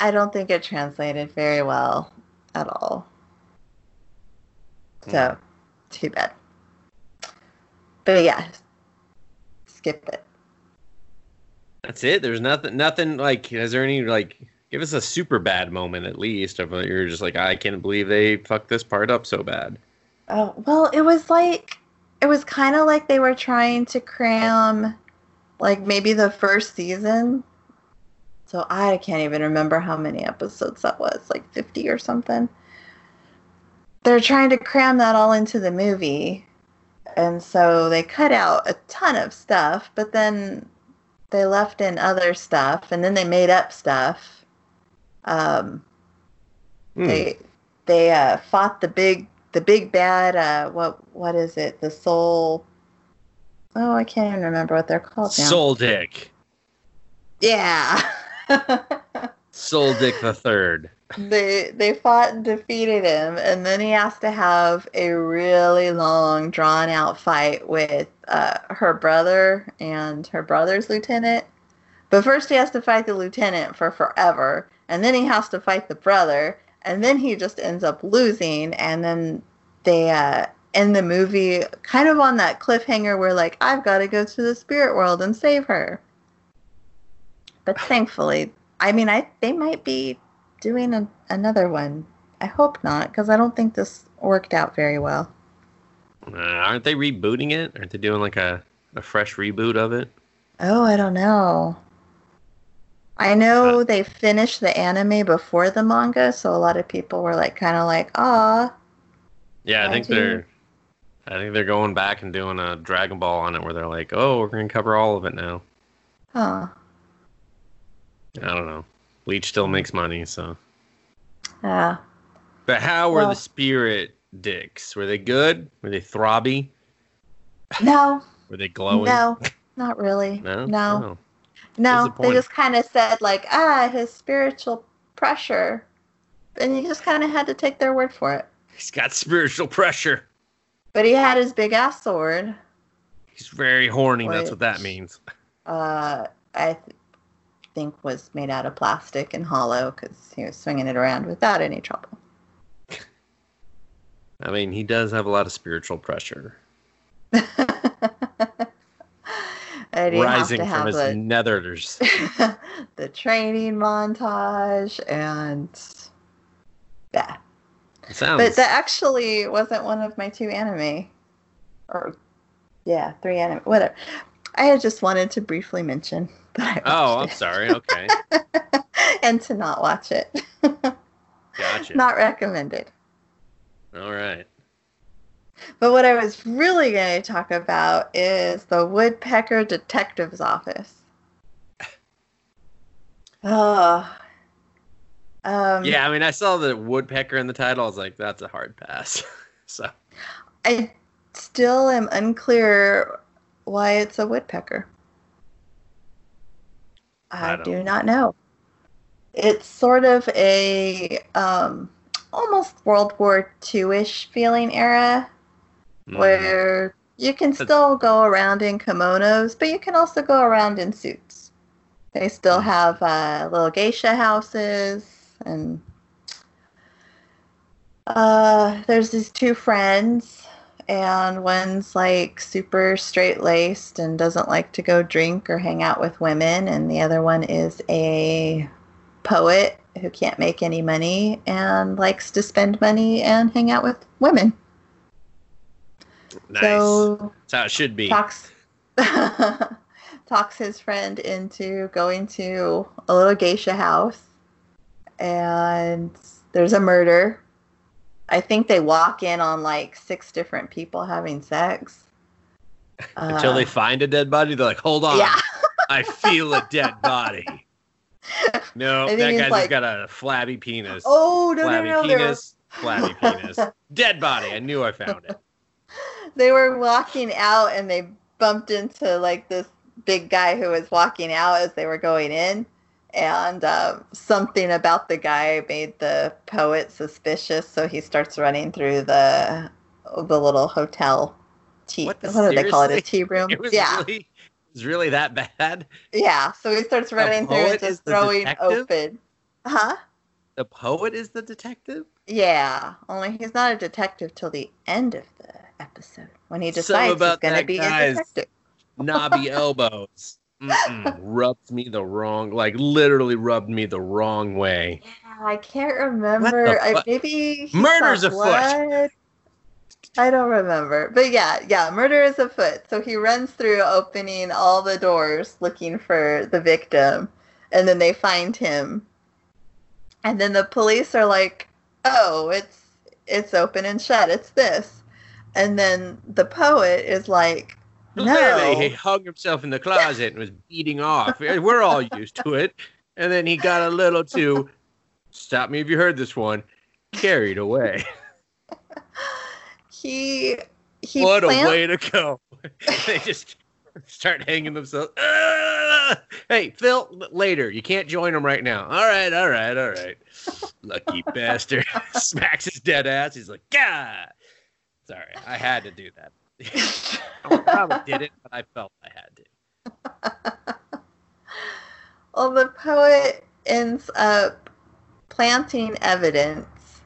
I don't think it translated very well at all. Hmm. So, too bad. But yeah, skip it. That's it. There's nothing. Nothing like. Is there any like? Give us a super bad moment at least of uh, you're just like I can't believe they fucked this part up so bad. Oh, well, it was like it was kind of like they were trying to cram like maybe the first season. So I can't even remember how many episodes that was, like 50 or something. they're trying to cram that all into the movie. And so they cut out a ton of stuff, but then they left in other stuff and then they made up stuff. Um, Hmm. they they uh, fought the big the big bad uh, what what is it the soul oh I can't even remember what they're called now Soul Dick. yeah Soul Dick the Third. they they fought and defeated him and then he has to have a really long drawn out fight with uh, her brother and her brother's lieutenant but first he has to fight the lieutenant for forever and then he has to fight the brother and then he just ends up losing and then they uh end the movie kind of on that cliffhanger where like i've got to go to the spirit world and save her but thankfully i mean i they might be doing a, another one i hope not because i don't think this worked out very well Uh, aren't they rebooting it? Aren't they doing like a, a fresh reboot of it? oh i don't know i know they finished the anime before the manga so a lot of people were like kind of like ah Yeah, I think they're. I think they're going back and doing a Dragon Ball on it, where they're like, "Oh, we're gonna cover all of it now." huh I don't know. Bleach still makes money, so. yeah But how were Well- the spirit dicks? Were they good? Were they throbby? no Were they glowing? no not really No. no Oh. No, they just kind of said like, ah, his spiritual pressure, and you just kind of had to take their word for it. He's got spiritual pressure. But he had his big ass sword. He's very horny. That's what that means. Uh, I th- think was made out of plastic and hollow because he was swinging it around without any trouble. I mean, he does have a lot of spiritual pressure and rising from his nethers. the, training montage and yeah. It sounds. But that actually wasn't one of my two anime. Or, yeah, three anime. Whatever. I had just wanted to briefly mention that I oh, I'm watched sorry. Okay, and to not watch it. gotcha. not recommended. All right. But what I was really going to talk about is the Woodpecker Detective's Office. Oh. Um, Yeah, I mean, I saw the woodpecker in the title. I was like, that's a hard pass. so I still am unclear why it's a woodpecker. I I, don't know. know. It's sort of a um, almost World War II-ish feeling era mm, where you can still go around in kimonos, but you can also go around in suits. They still Mm. have uh, little geisha houses, and uh, there's these two friends, and one's like super straight laced and doesn't like to go drink or hang out with women, and the other one is a poet who can't make any money and likes to spend money and hang out with women. Nice. So that's how it should be. talks talks his friend into going to a little geisha house and there's a murder. I think they walk in on like six different people having sex. Until they Uh, find a dead body, they're like, hold on. Yeah. I feel a dead body. No, that guy's like- got a flabby penis. Oh no no flabby no! They were, penis, flabby penis. Dead body. I knew I found it. They were walking out and they bumped into like this big guy who was walking out as they were going in. And um, something about the guy made the poet suspicious so he starts running through the the little hotel tea What what, do they call it a tea room? It was yeah. really, it was really that bad. yeah so he starts running through and just throwing detective? open. Huh? The poet is the detective. yeah only he's not a detective till the end of the episode when he decides he's about going to be a detective Knobby elbows. Rubbed me the wrong, like literally rubbed me the wrong way. Yeah, I can't remember. I, maybe Murder's afoot. I don't remember, but yeah, yeah, murder is afoot. So he runs through, opening all the doors, looking for the victim, and then they find him. And then the police are like, "Oh, it's it's open and shut. It's this. And then the poet is like, Clearly, he no. hung himself in the closet and was beating off. We're all used to it. And then he got a little too, stop me if you heard this one, carried away. He he what a way to go. they just start hanging themselves. Ah! Hey, Phil, later. You can't join them right now. All right, all right, all right. Lucky bastard. Smacks his dead ass. He's like, God. Sorry, I had to do that. I probably did it, but I felt I had to. Well, the poet ends up planting evidence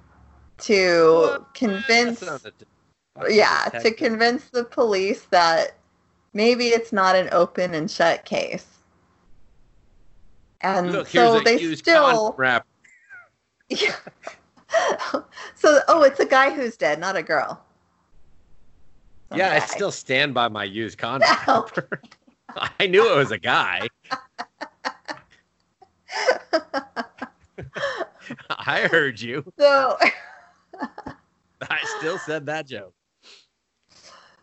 to convince, That's not a- yeah, to convince the police that maybe it's not an open and shut case. And Look, so they still, wrap. yeah. so, oh, it's a guy who's dead, not a girl. Yeah, I still stand by my used condom. No. I knew it was a guy. I heard you. So, I still said that joke.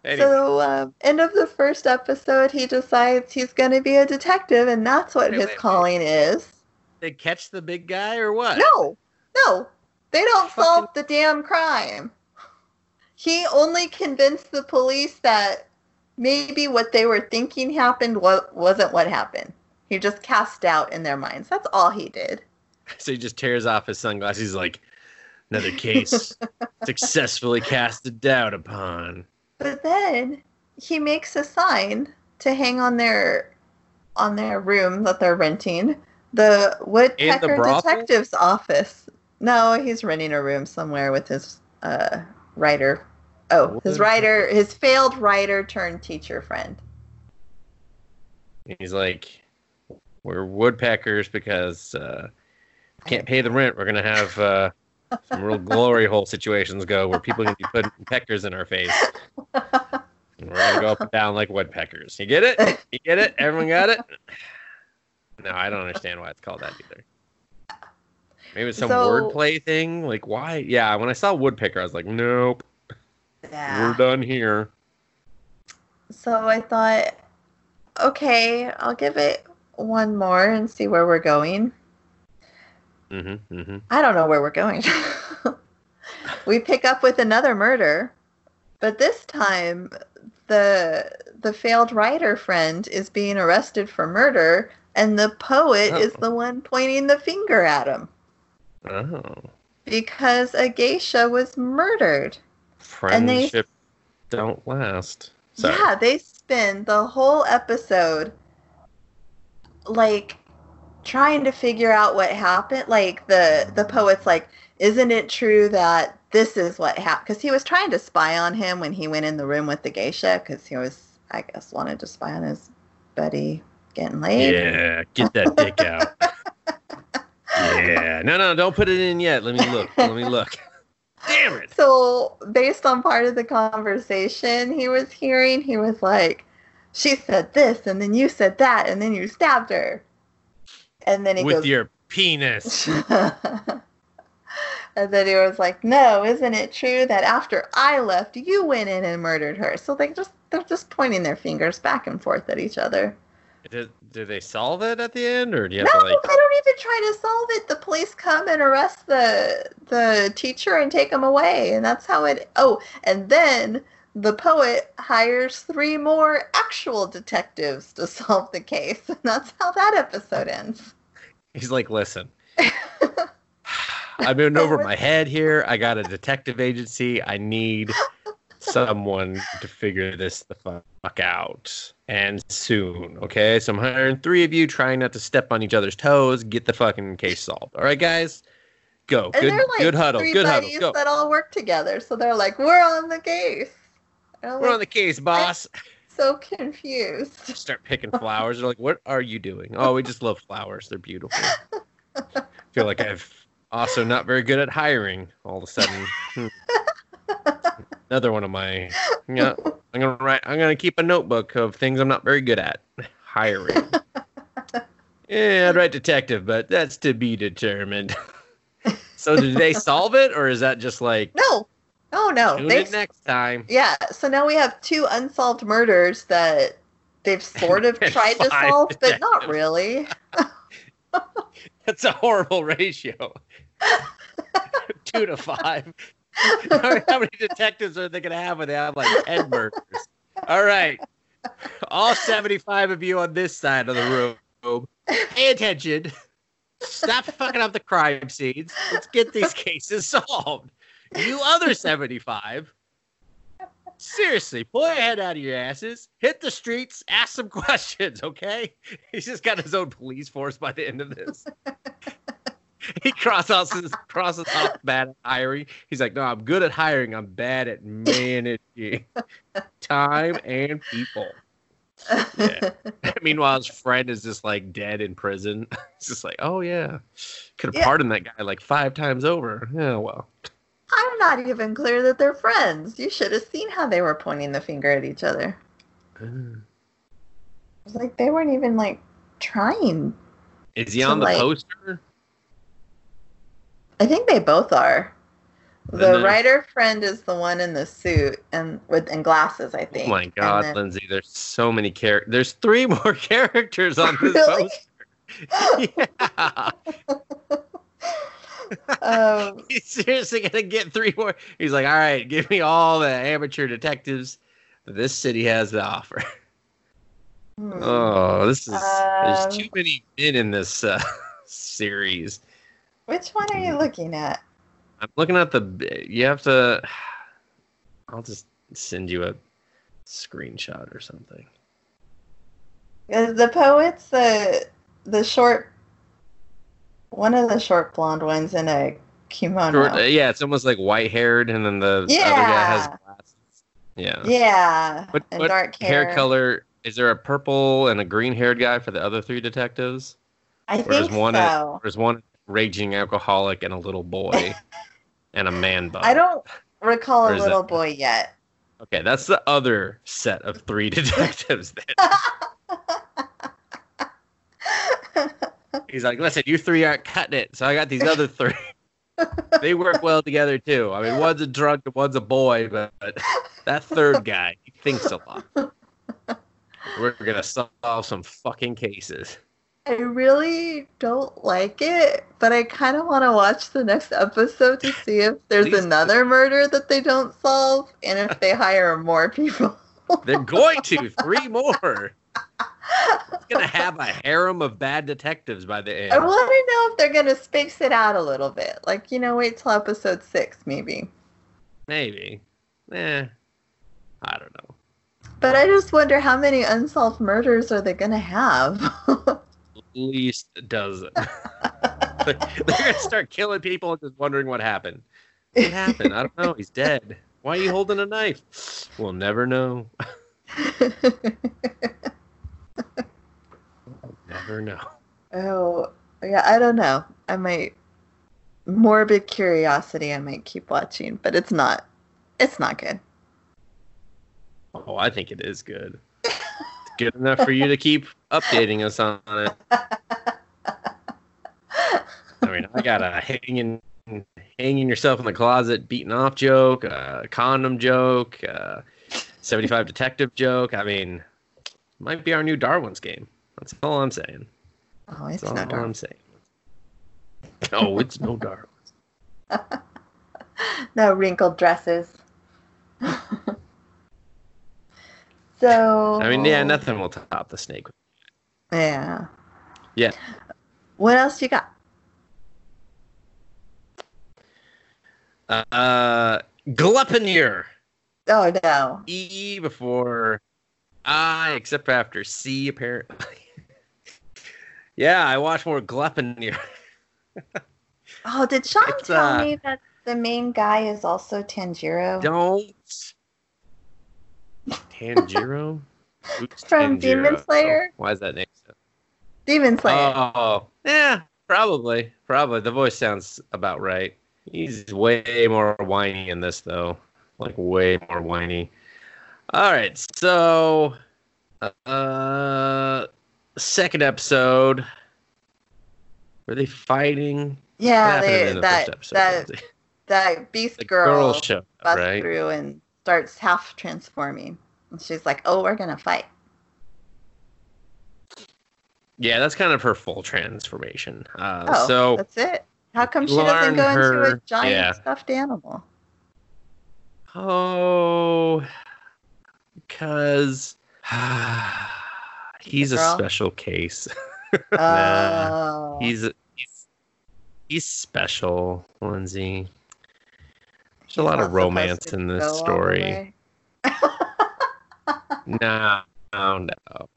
Anyway, so um, end of the first episode, he decides he's going to be a detective, and that's what Wait, his wait, wait. calling is. they catch the big guy or what? No, no, they don't Fucking- solve the damn crime. He only convinced the police that maybe what they were thinking happened wa- wasn't what happened. He just cast doubt in their minds. That's all he did. So he just tears off his sunglasses. He's like, another case successfully casted doubt upon. But then he makes a sign to hang on their on their room that they're renting. The Woodpecker brothel? Detective's office. No, he's renting a room somewhere with his uh, writer. Oh, his Woodpecker. writer, his failed writer turned teacher friend. He's like, we're woodpeckers because uh, can't pay the rent. We're gonna have uh, some real glory hole situations go where people are gonna be putting peckers in our face. And we're gonna go up and down like woodpeckers. You get it? You get it? Everyone got it? No, I don't understand why it's called that either. Maybe it's some So- wordplay thing. Like why? Yeah, when I saw woodpecker, I was like, nope, Yeah. we're done here. So I thought, okay, I'll give it one more and see where we're going. Mm-hmm. Mm-hmm. I don't know where we're going. we pick up with another murder, but this time the the failed writer friend is being arrested for murder, and the poet is Oh. the one pointing the finger at him Oh, because a geisha was murdered. And they- friendship don't last. Sorry. Yeah, they spend the whole episode like trying to figure out what happened. Like the the poet's like, "Isn't it true that this is what happened?" Because he was trying to spy on him when he went in the room with the geisha. Because he was, I guess, wanted to spy on his buddy getting laid. Yeah, get that dick out. yeah. No, no, don't put it in yet. Let me look. Let me look. Damn it. So, based on part of the conversation he was hearing, he was like, She said this, and then you said that, and then you stabbed her. And then he With goes, your penis. and then he was like, No, isn't it true that after I left, you went in and murdered her? So they just they're just pointing their fingers back and forth at each other. Did, did they solve it at the end, or do you No, have to like? No, they don't even try to solve it. The police come and arrest the the teacher and take him away, and that's how it. Oh, and then the poet hires three more actual detectives to solve the case, and that's how that episode ends. He's like, listen. I'm in over my head here. I got a detective agency. I need someone to figure this the fuck out. And soon, okay? So I'm hiring three of you, trying not to step on each other's toes, get the fucking case solved. All right, guys? Go. And Good like good huddle. three Good huddle. Go. that all work together, so they're like, "We're on the case." We're on the case, boss. so confused. Start picking flowers. They're like, what are you doing? Oh, we just love flowers. They're beautiful. feel like I've also not very good at hiring all of a sudden. Hmm. Another one of my yeah, I'm gonna write I'm gonna keep a notebook of things I'm not very good at. Hiring. Yeah, I'd write detective, but that's to be determined. So did they solve it, or is that just like No, Oh no. tune They next time? Yeah, so now we have two unsolved murders that they've sort of tried to solve, but not really. That's a horrible ratio. Two to five. How many detectives are they going to have when they have like 10 murders? All right. All 75 of you on this side of the room, pay attention. Stop fucking up the crime scenes. Let's get these cases solved. You other 75, seriously, pull your head out of your asses, hit the streets, ask some questions, okay? He's just got his own police force by the end of this. he crosses crosses off bad at hiring. He's like, no, I'm good at hiring. I'm bad at managing time and people. Yeah. Meanwhile, his friend is just like dead in prison. It's just like, oh yeah, could have Yeah. pardoned that guy like five times over. Yeah, well, I'm not even clear that they're friends. You should have seen how they were pointing the finger at each other. Uh, It's like they weren't even like trying. is he on the like- poster? I think they both are. The there's- writer friend is the one in the suit and with and glasses, I Oh think. my God, then- Lindsay! There's so many characters. There's three more characters on this Really? poster. Yeah. um, He's seriously gonna get three more. He's like, all right, give me all the amateur detectives this city has to offer. hmm. Oh, this is there's Um, too many men in this uh, series. Which one are you looking at? I'm looking at the. You have to. I'll just send you a screenshot or something. Is the poet's the the short one of the short blonde ones in a kimono? Short, uh, yeah, it's almost like white haired, and then the other guy has Yeah. glasses. Yeah. yeah, What, and what dark hair hair. color? Is there a purple and a green haired guy for the other three detectives? I Or think one so. Is one raging alcoholic and a little boy and a man bun? I don't recall a little that- boy yet. Okay, that's the other set of three detectives. Then he's like, "Listen, you three aren't cutting it, so I got these other three. they work well together too. I mean, one's a drunk and one's a boy, but, but that third guy, he thinks a lot. We're gonna solve some fucking cases. I really don't like it, but I kind of want to watch the next episode to see if there's Please. another murder that they don't solve and if they hire more people. They're going to three more. It's gonna have a harem of bad detectives by the end. I want to know if they're going to space it out a little bit. Like, you know, wait till episode six, maybe. Maybe. Eh. I don't know. But I just wonder how many unsolved murders are they going to have? Least a dozen. They're gonna start killing people and just wondering what happened. What happened? I don't know. He's dead. Why are you holding a knife? We'll never know. Never know. oh, yeah, I don't know. I might morbid curiosity. I might keep watching, but it's not. It's not good. Oh, I think it is good. Good enough for you to keep updating us on it. I mean, I got a hanging, hanging yourself in the closet, beating off joke, a condom joke, uh, 75 detective joke. I mean, might be our new Darwin's game. That's all I'm saying. Oh, it's That's all not dark. I'm saying. No, it's no Darwin. No wrinkled dresses. so. I mean, yeah, nothing will top the snake. Yeah. Yeah. What else you got? Uh, Gleipnir. Oh no. E before I, except after C, apparently. yeah, I watch more Gleipnir. Oh, did Sean It's, tell uh, me that the main guy is also Tanjiro? Don't. Tanjiro? From Demon Tanjiro? Slayer? Why is that name so? Demon Slayer. Oh, yeah, probably. Probably. The voice sounds about right. He's way more whiny in this, though. Like, way more whiny. All right, so. Uh, second episode. Were they fighting? Yeah, they, the that episode, that that beast The girl, girl right? through and starts half transforming. And she's like, "Oh, we're gonna fight." Yeah, that's kind of her full transformation. Uh, Oh, so that's it. How come she doesn't go into a giant yeah. stuffed animal? Oh, because he's a special case. Oh, He's he's he's special, Lindsay. There's a lot of romance in this story. No, no, no.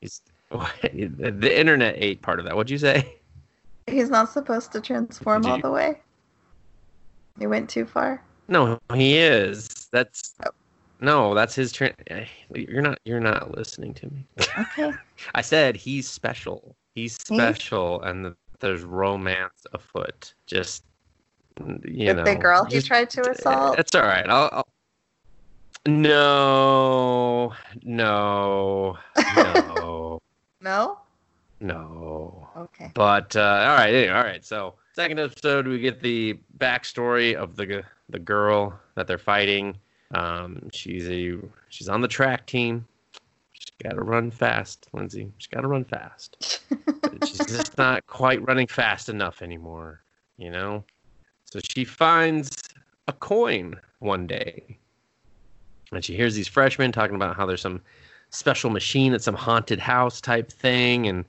He's the internet ate part of that. What'd you say? He's not supposed to transform Did all the way. He went too far. No, he is. That's Oh. no, that's his. Tra- eh, you're not. You're not listening to me. Okay. I said he's special. He's special, and th- there's romance afoot. Just you With know, the girl he tried to assault. It's all right. I'll, I'll... No, no, no, No. no. Okay. But uh, all right, anyway, all right. So second episode, we get the backstory of the the girl that they're fighting. Um, she's a she's on the track team. She's got to run fast, Lindsay. She's got to run fast. She's just not quite running fast enough anymore, you know. So she finds a coin one day, and she hears these freshmen talking about how there's some special machine at some haunted house type thing, and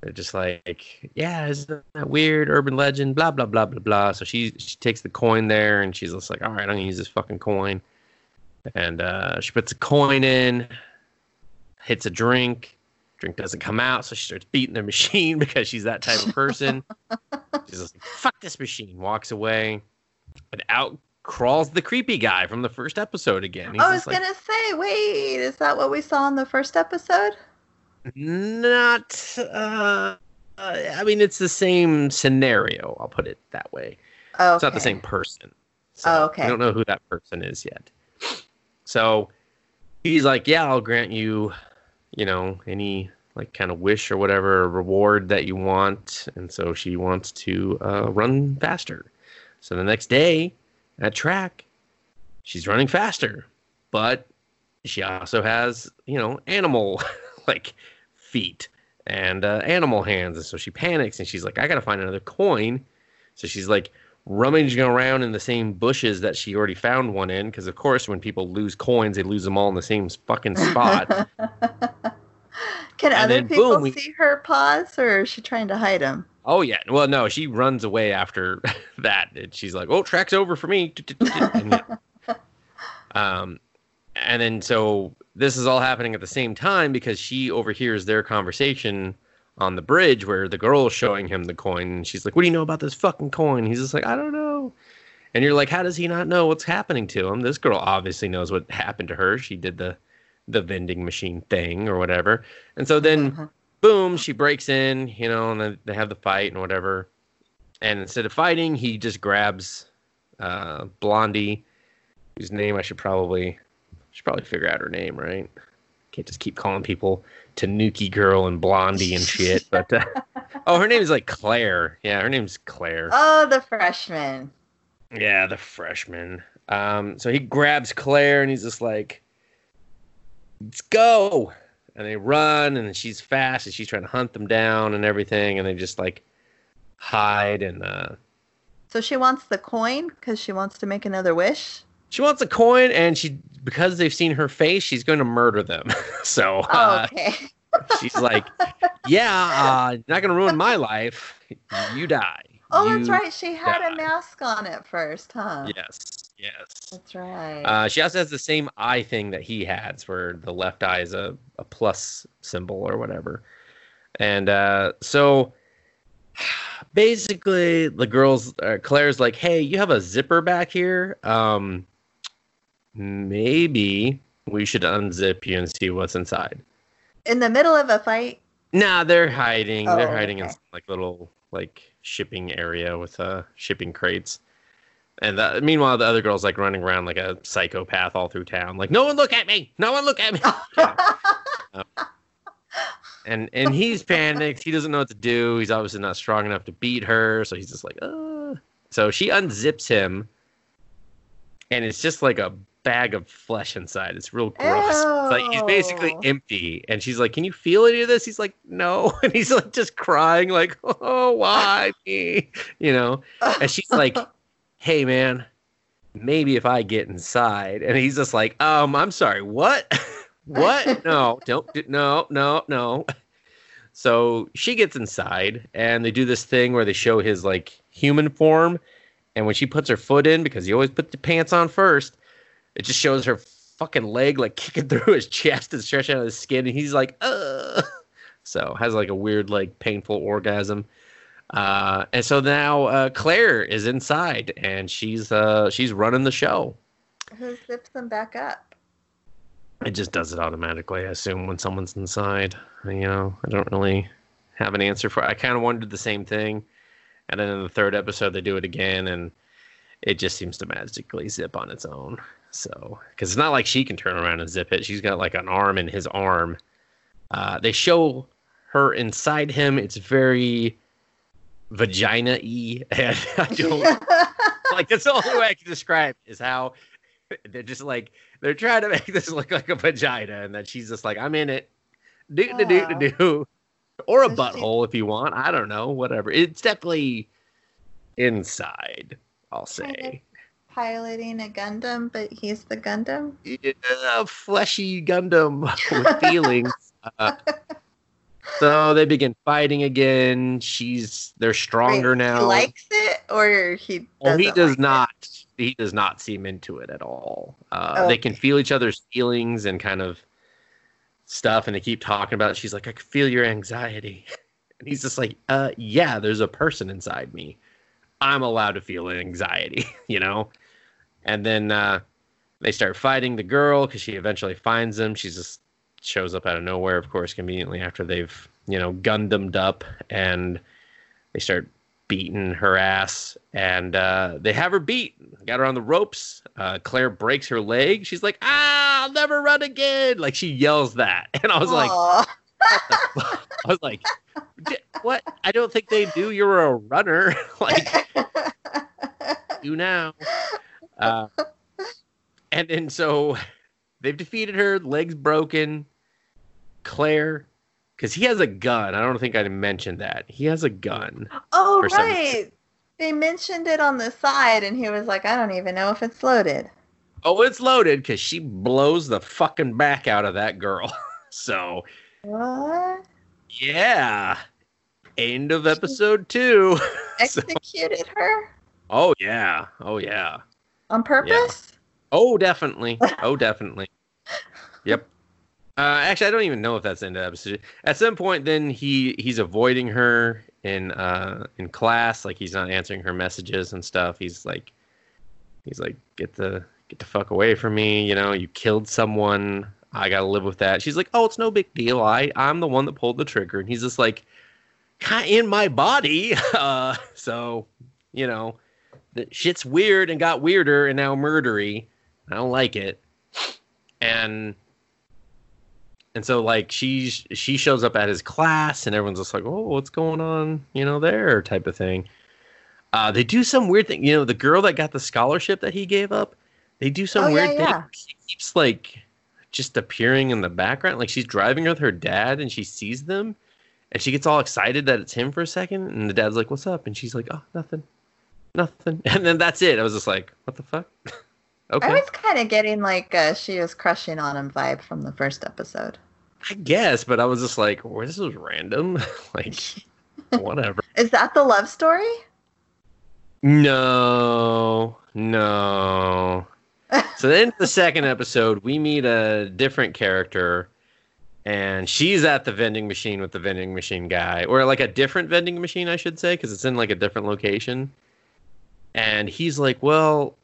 they're just like, yeah, isn't that weird? Urban legend, blah blah blah blah blah. So she she takes the coin there, and she's just like, all right, I'm gonna use this fucking coin, and uh, she puts a coin in, hits a drink. Drink doesn't come out, so she starts beating the machine because she's that type of person. she's just like, fuck this machine. Walks away, and out crawls the creepy guy from the first episode again. He's I was like, gonna say, wait, is that what we saw in the first episode? Not. Uh, uh, I mean, it's the same scenario. I'll put it that way. Oh, It's not the same person. So Oh, okay. I don't know who that person is yet. So he's like, "Yeah, I'll grant you, you know, any like kind of wish or whatever reward that you want." And so she wants to uh, run faster. So the next day at track, she's running faster, but she also has, you know, animal like feet and uh, animal hands. And so she panics and she's like, I got to find another coin. So she's like rummaging around in the same bushes that she already found one in. Because, of course, when people lose coins, they lose them all in the same fucking spot. Can And other then, people boom, we- see her paws, or is she trying to hide them? oh, yeah. Well, no, she runs away after that. And she's like, oh, track's over for me. And, yeah. um, and then so this is all happening at the same time because she overhears their conversation on the bridge where the girl is showing him the coin and she's like what do you know about this fucking coin? He's just like i don't know. And you're like how does he not know what's happening to him? This girl obviously knows what happened to her. She did the the vending machine thing or whatever. And so then Mhm. boom she breaks in you know and then they have the fight and whatever. And instead of fighting he just grabs uh blondie whose name i should probably should probably figure out her name, right? Can't just keep calling people Tanuki girl and Blondie and shit. But uh, oh, her name is like Claire. Yeah, her name's Claire. Oh, the freshman. Yeah, the freshman. Um, so he grabs Claire and he's just like, "Let's go!" And they run, and she's fast, and she's trying to hunt them down and everything, and they just like hide and uh, So she wants the coin because she wants to make another wish. She wants a coin, and she because they've seen her face, she's going to murder them. so Oh, uh, okay. she's like, "Yeah, uh, not gonna ruin my life. You die." Oh, You that's right. She had die." a mask on at first, huh? Yes, yes. That's right. Uh, she also has the same eye thing that he has, where the left eye is a, a plus symbol or whatever. And uh, so basically, the girls, uh, Claire's like, hey, you have a zipper back here. Um, maybe we should unzip you and see what's inside. In the middle of a fight. Nah, they're hiding. they're Oh, hiding in some, like little like shipping area with uh shipping crates. And the, meanwhile, the other girl's like running around like a psychopath all through town. Like, no one look at me! No one look at me! and and he's panicked. He doesn't know what to do. He's obviously not strong enough to beat her, so he's just like, uh. So she unzips him, and it's just like a bag of flesh inside. It's real gross. It's like he's basically empty, and she's like, "Can you feel any of this?" He's like, "No," and he's like just crying, like, "Oh, why me?" You know. And she's like, "Hey, man, maybe if I get inside," and he's just like, "Um, I'm sorry, what?" What? No, don't. do- No, no, no. So she gets inside, and they do this thing where they show his like human form, and when she puts her foot in, because he always put the pants on first, it just shows her fucking leg like kicking through his chest and stretching out his skin, and he's like, "Ugh." So has like a weird like painful orgasm. Uh, and so now uh, Claire is inside, and she's uh, she's running the show. Who zips them back up? It just does it automatically. I assume when someone's inside. You know, I don't really have an answer for. I kind of wondered the same thing, and then in the third episode they do it again, and it just seems to magically zip on its own. So, because it's not like she can turn around and zip it. She's got like an arm in his arm. Uh, they show her inside him. It's very vagina-y, and I don't like that's the only way I can describe is how they're just like they're trying to make this look like a vagina, and then she's just like, "I'm in it, do do do do do," or a she- butthole if you want. I don't know, whatever. It's definitely inside. I'll say, Piloting a Gundam, but he's the Gundam. yeah, fleshy Gundam with feelings. uh, so they begin fighting again. She's they're stronger Wait, now. He likes it, or he? Oh, he doesn't it? He does not seem into it at all. Uh, They can feel each other's feelings and kind of stuff, and they keep talking about. It. She's like, "I can feel your anxiety," and he's just like, "Uh, yeah, there's a person inside me. I'm allowed to feel anxiety, you know." And then uh, they start fighting the girl because she eventually finds them. She just shows up out of nowhere, of course, conveniently after they've you know Gundammed up, and they start beating her ass, and uh, they have her beat. Got her on the ropes. Uh, Claire breaks her leg. She's like, "Ah, I'll never run again!" Like she yells that, and I was like, Aw. I was like, "What? I don't think they do. You're a runner. like do now." Uh, and then so they've defeated her. Legs broken. Claire, because he has a gun. I don't think I mentioned that. He has a gun. oh For some- right, they mentioned it on the side, and he was like, "I don't even know if it's loaded." Oh, it's loaded because she blows the fucking back out of that girl. so, What? Yeah. End of episode two. So- Executed her oh, yeah. Oh, yeah. on purpose? Oh, definitely. Oh, definitely. Yep. Uh, actually, I don't even know if that's the end of the episode. At some point, then he he's avoiding her in uh in class, like he's not answering her messages and stuff. He's like, he's like, get the get the fuck away from me. You know, you killed someone. I gotta live with that. She's like, oh, it's no big deal. I I'm the one that pulled the trigger, and he's just like, kind in my body. Uh, so you know, the shit's weird and got weirder and now murdery. I don't like it. And and so like she she shows up at his class and everyone's just like, "Oh, what's going on?" you know, there type of thing. Uh, they do some weird thing. You know, the girl that got the scholarship that he gave up, they do some Oh, yeah, weird thing. yeah. She keeps like just appearing in the background. Like she's driving with her dad and she sees them and she gets all excited that it's him for a second. And the dad's like, What's up? And she's like, Oh, nothing. Nothing. And then that's it. I was just like, What the fuck? okay. I was kind of getting like uh, she was crushing on him vibe from the first episode. I guess, but I was just like, well, this is random. like, whatever. Is that the love story? No, no. So then the second episode, we meet a different character, and she's at the vending machine with the vending machine guy, or like a different vending machine, I should say, because it's in like a different location. And he's like, well,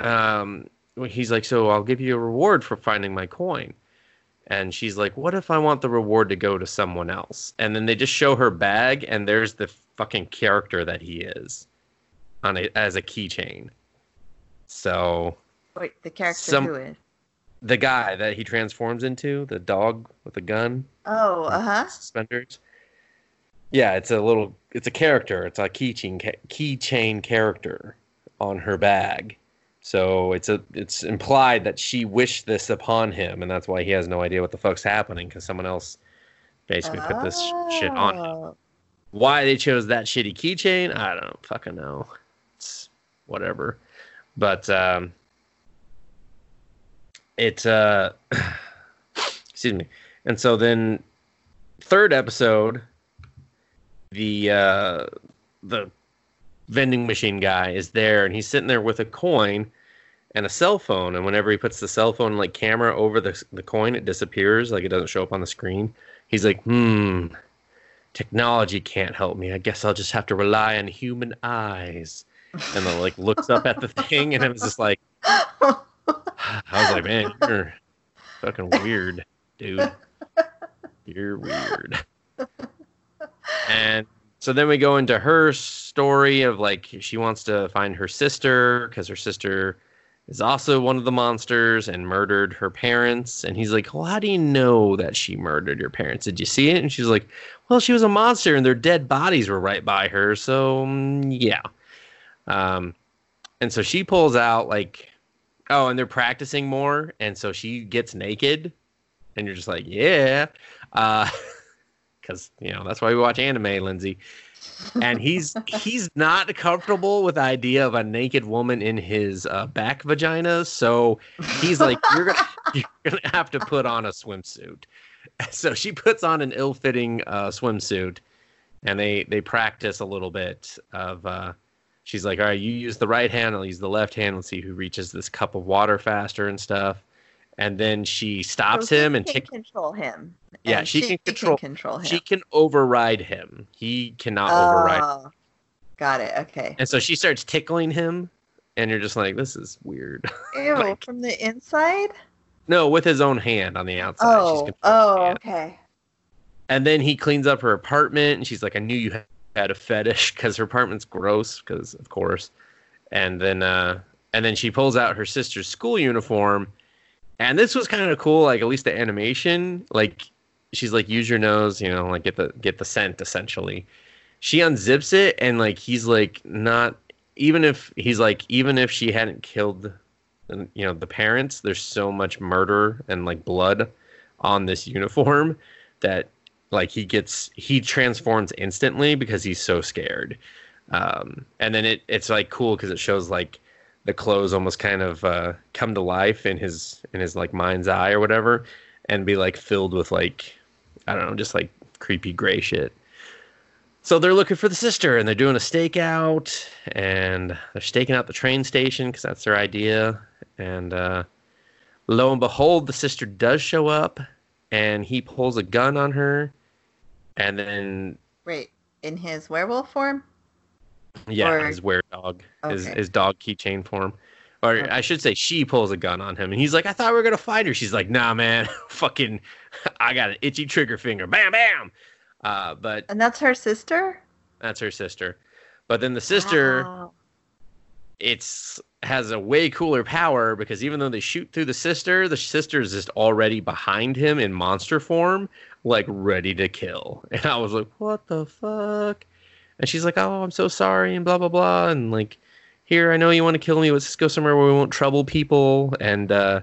um, he's like, so I'll give you a reward for finding my coin. And she's like, what if I want the reward to go to someone else? And then they just show her bag, and there's the fucking character that he is on a, as a keychain. So Wait, the character Some- who is? the guy that he transforms into, the dog with the gun, Oh, uh huh. suspenders. Yeah, it's a little. It's a character. It's a keychain keychain character on her bag. So it's a. It's implied that she wished this upon him, and that's why he has no idea what the fuck's happening because someone else basically put this sh- shit on him. Oh. Why they chose that shitty keychain, I don't fucking know. It's whatever. But um it uh excuse me. And so then third episode the uh the vending machine guy is there and he's sitting there with a coin and a cell phone and whenever he puts the cell phone like camera over the the coin it disappears like it doesn't show up on the screen. He's like, "Hmm, technology can't help me. I guess I'll just have to rely on human eyes. And then like looks up at the thing, and it was just like, I was like, man, you're fucking weird, dude. You're weird. And so then we go into her story of like she wants to find her sister because her sister is also one of the monsters and murdered her parents. And he's like, Well, how do you know that she murdered your parents? Did you see it? And she's like, Well, she was a monster and their dead bodies were right by her. So, mm, yeah. Um, and so she pulls out, like, oh, and they're practicing more. And so she gets naked. And you're just like, Yeah. Uh, because you know that's why we watch anime, Lindsay. And he's he's not comfortable with the idea of a naked woman in his uh, back vagina, so he's like, "You're gonna you're gonna have to put on a swimsuit." So she puts on an ill-fitting uh, swimsuit, and they they practice a little bit of. She's like, "All right, you use the right hand, I'll use the left hand. Let's see who reaches this cup of water faster and stuff." And then she stops So him and can takes control him. Yeah, and she can control- control him. she can override him. He cannot override. Oh, got it. Okay. And so she starts tickling him, and you're just like, this is weird. Ew, Like- from the inside. no, with his own hand on the outside. Oh, oh, okay. And then he cleans up her apartment, and she's like, I knew you had a fetish because her apartment's gross, because of course. And then, uh, and then she pulls out her sister's school uniform, and this was kind of cool. Like at least the animation, like she's like, use your nose, you know, like get the get the scent essentially. She unzips it, and like he's like not even if he's like even if she hadn't killed, you know, the parents. There's so much murder and like blood on this uniform that like he gets he transforms instantly because he's so scared. Um and then it it's like cool because it shows like the clothes almost kind of uh come to life in his in his like mind's eye or whatever and be like filled with like i don't know just like creepy gray shit. So they're looking for the sister and they're doing a stakeout and they're staking out the train station because that's their idea. And uh lo and behold the sister does show up and he pulls a gun on her and then Wait, in his werewolf form? yeah Or- his were dog his, his dog keychain form or Okay. i should say she pulls a gun on him and he's like i thought we were gonna fight her she's like nah man fucking i got an itchy trigger finger bam bam uh, but And that's her sister? that's her sister but then the sister Wow. It's has a way cooler power because even though they shoot through the sister, the sister is just already behind him in monster form, like ready to kill. And I was like, what the fuck? And she's like, oh, I'm so sorry, and blah blah blah, and like, here, I know you want to kill me. Let's just go somewhere where we won't trouble people. And uh,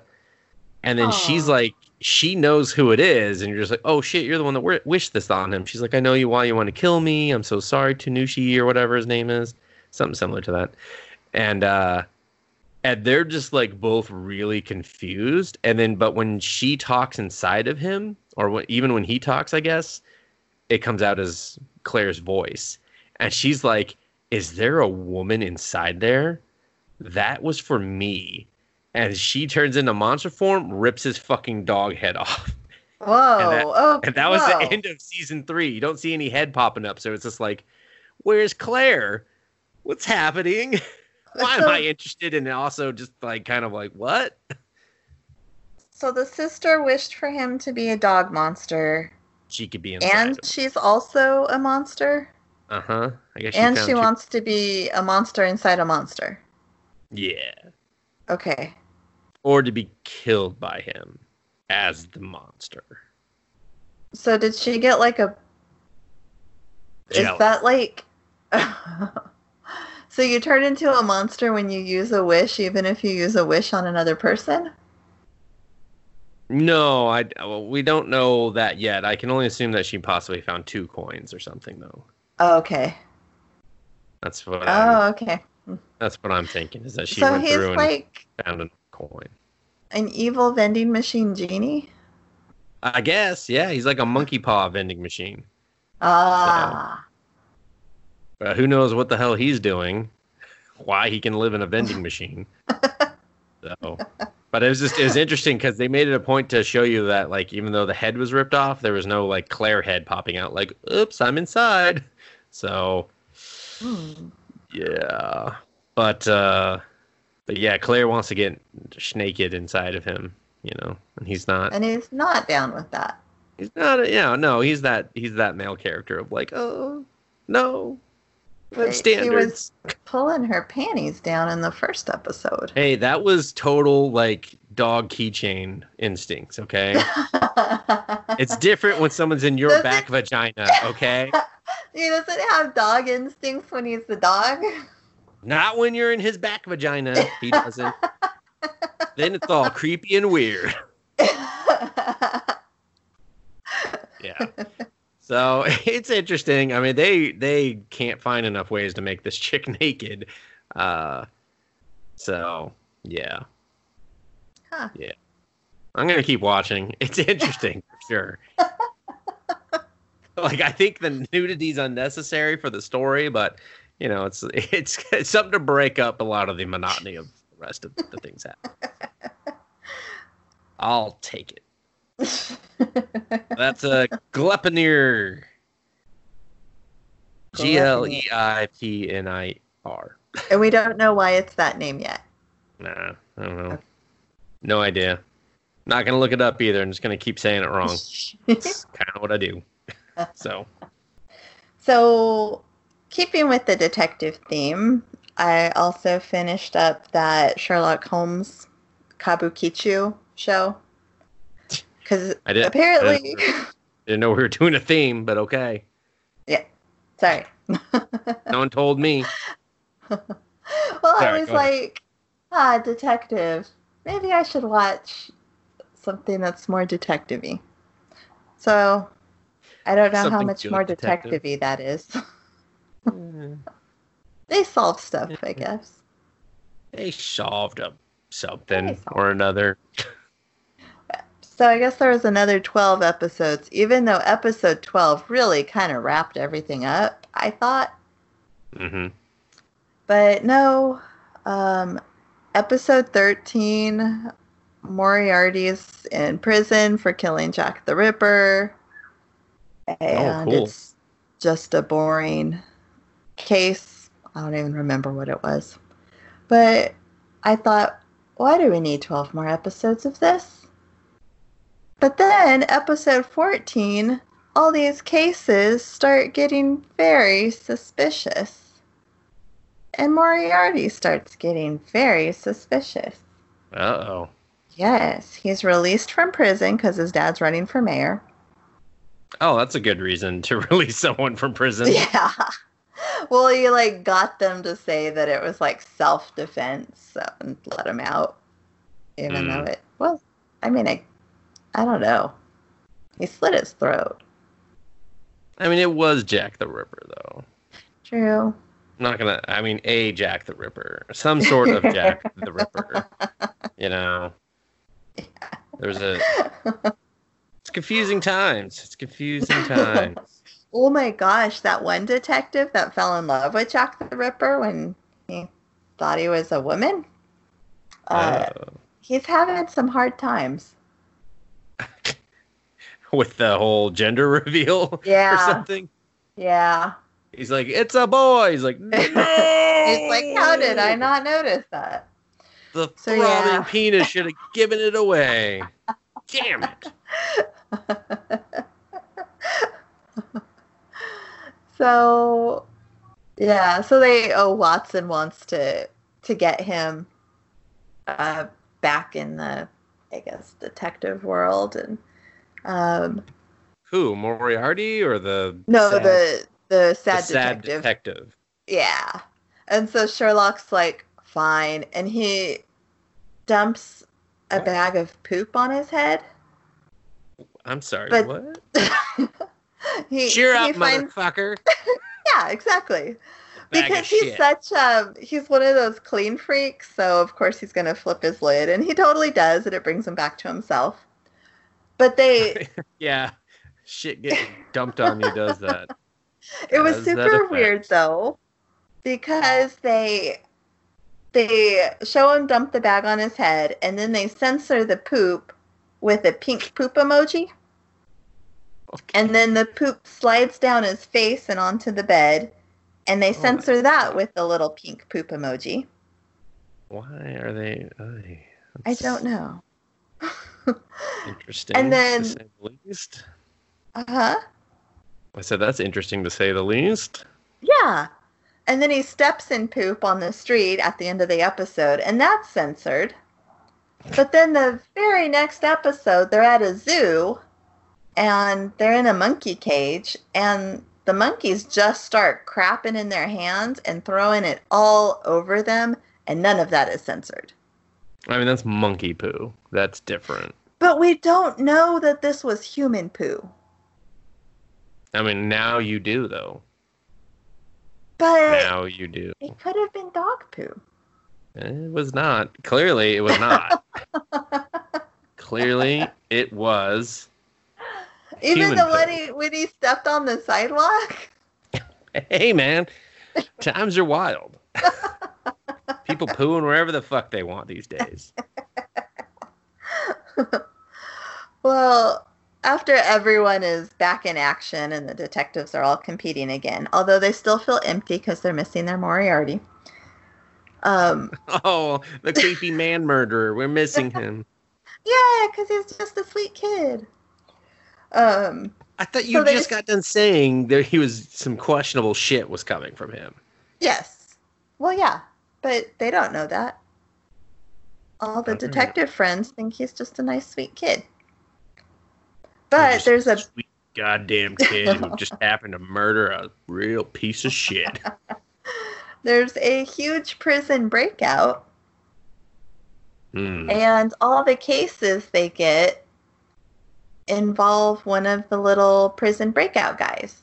and then she's like, she knows who it is, and you're just like, oh shit, you're the one that wi- wished this on him. She's like, I know you why you want to kill me. I'm so sorry, Tanushi or whatever his name is, something similar to that. And uh, and they're just like both really confused. And then, but when she talks inside of him, or when, even when he talks, I guess it comes out as Claire's voice, and she's like, "Is there a woman inside there?" That was for me. And she turns into monster form, rips his fucking dog head off. Whoa. And that- oh, And that was whoa. the end of season three. You don't see any head popping up, so it's just like, where's Claire? What's happening? Why am I interested? And also just like kind of like, what? So the sister wished for him to be a dog monster, She could be inside. and she's also a monster, Uh huh. I guess. and she wants to be a monster inside a monster. Yeah. Okay. or to be killed by him as the monster. So did she get like a? Is that like? so you turn into a monster when you use a wish, even if you use a wish on another person. No, I well, we don't know that yet. I can only assume that she possibly found two coins or something though. Oh, okay. That's what I'm, Oh, okay. that's what I'm thinking is that she so went he's through and like found a coin. an evil vending machine genie. I guess, yeah, he's like a monkey paw vending machine. Ah. But who knows what the hell he's doing? Why he can live in a vending machine? so, but it was just it was interesting because they made it a point to show you that like even though the head was ripped off, there was no like Claire head popping out. Like, oops, I'm inside. So Hmm. yeah, but uh, but yeah, Claire wants to get naked inside of him, you know, and he's not. And he's not down with that. He's not. Yeah, no, he's that. He's that male character of like, oh no, He was pulling her panties down in the first episode. Hey, that was total like dog keychain instincts. Okay, it's different when someone's in your Does back it- vagina. Okay, he doesn't have dog instincts when he's the dog. not when you're in his back vagina. He doesn't. then it's all creepy and weird. Yeah. So it's interesting. I mean, they they can't find enough ways to make this chick naked. Uh, so yeah. Huh. Yeah. I'm gonna keep watching. It's interesting for sure. like I think the nudity's unnecessary for the story, but you know, it's it's it's something to break up a lot of the monotony of the rest of the things happening. I'll take it. That's a Gleipnir. G L E I P N I R. and we don't know why it's that name yet. Nah, I don't know. No idea. Not gonna look it up either. I'm just gonna keep saying it wrong. It's kind of what I do. So So, keeping with the detective theme, I also finished up that Sherlock Holmes Kabukicho show. Because I did. apparently, Didn't know we were doing a theme, but okay. Yeah, sorry. No one told me. well, Sorry, I was go ahead. like, ah, detective. Maybe I should watch something that's more detective-y. So, I don't know how much more detective. detective-y that is. they solve stuff, I guess. They solved up something They solved or another. So I guess there was another 12 episodes, even though episode 12 really kind of wrapped everything up, I thought. hmm But no, um, episode 13, Moriarty's in prison for killing Jack the Ripper. And cool. it's just a boring case. I don't even remember what it was. But I thought, why do we need 12 more episodes of this? But then, episode 14, all these cases start getting very suspicious. And Moriarty starts getting very suspicious. Uh oh. Yes, he's released from prison because his dad's running for mayor. Oh, that's a good reason to release someone from prison. Yeah. Well, he like got them to say that it was like self defense so and let him out, even Mm. though it well, I mean, I, I don't know. He slit his throat. I mean, it was Jack the Ripper, though. True. I'm not gonna. I mean, a Jack the Ripper, some sort of Jack the Ripper. You know, there's a. It's confusing times. It's confusing times. Oh my gosh, that one detective that fell in love with Jack the Ripper when he thought he was a woman. Uh, Uh, he's having some hard times. with the whole gender reveal Yeah. or something. Yeah. He's like, "It's a boy." He's like, "No." He's like, how did I not notice that? The So, throbbing yeah. penis should have given it away. Damn it! so yeah, so they oh Watson wants to to get him uh back in the, I guess, detective world, and um, Who Moriarty or the no, sad- the the the sad, sad detective. detective? Yeah. And so Sherlock's like, fine. And he dumps a bag of poop on his head. I'm sorry, But- what? he, Cheer he up, finds, motherfucker! Yeah, exactly. Because he's shit. such um he's one of those clean freaks, so of course he's gonna flip his lid and he totally does, and it brings him back to himself. But they yeah, shit getting dumped on you does that. It was super weird though, because they they show him dump the bag on his head, and then they censor the poop with a pink poop emoji, and then the poop slides down his face and onto the bed, and they Oh, censor that with the little pink poop emoji. Why are they? ay, I don't know. Interesting. And then- to say the least. Uh huh. I said that's interesting to say the least. Yeah. And then he steps in poop on the street at the end of the episode, and that's censored. But then the very next episode, they're at a zoo and they're in a monkey cage, and the monkeys just start crapping in their hands and throwing it all over them, and none of that is censored. I mean, that's monkey poo. That's different. But we don't know that this was human poo. I mean, now you do though. But Now you do. it could have been dog poo. It was not. Clearly, it was not. Clearly, it was. Even the when he when he stepped on the sidewalk. Hey, man, times are wild. People pooing wherever the fuck they want these days. Well, after everyone is back in action and the detectives are all competing again, although they still feel empty because they're missing their Moriarty. Um, Oh, the creepy man murderer. We're missing him. yeah, because he's just a sweet kid. Um, I thought you So they- just got done saying that he was some questionable shit was coming from him. yes. Well, yeah, but they don't know that. All the detective friends think he's just a nice, sweet kid. But there's a sweet goddamn kid who just happened to murder a real piece of shit. there's a huge prison breakout Hmm. And all the cases they get involve one of the little prison breakout guys.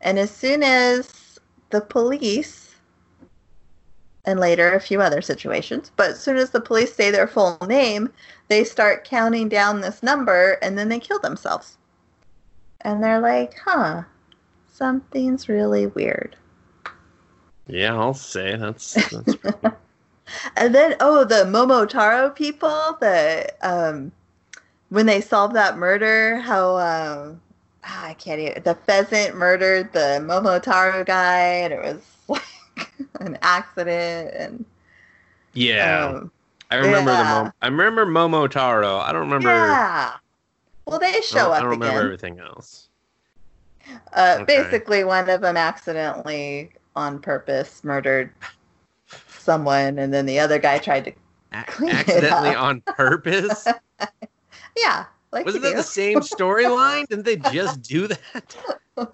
And as soon as the police, and later a few other situations, but as soon as the police say their full name, they start counting down this number and then they kill themselves. And they're like, huh, something's really weird. Yeah, I'll say that's. that's And then, oh, the Momotaro people, the um, when they solved that murder, how um, I can't even. The pheasant murdered the Momotaro guy, and it was an accident. And yeah, um, I remember the. yeah. Mom- I remember Momotaro. I don't remember. yeah. Well, they show don't, I up don't remember again. everything else. Uh, Okay. Basically, one of them accidentally, on purpose, murdered someone, and then the other guy tried to. A- Clean it accidentally on purpose. Yeah, like Wasn't that do. the same storyline? Didn't they just do that? no, no,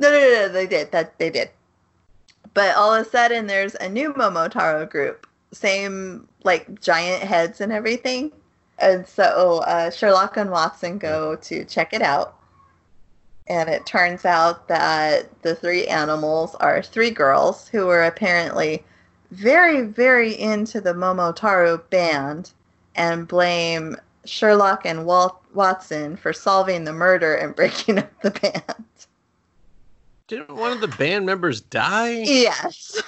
no, no, they did. That they did. But all of a sudden, there's a new Momotaro group, same like giant heads and everything. And so uh, Sherlock and Watson go to check it out, and it turns out that the three animals are three girls who were apparently very, very into the Momotaro band, and blame Sherlock and Walt- Watson for solving the murder and breaking up the band. Didn't one of the band members die? Yes.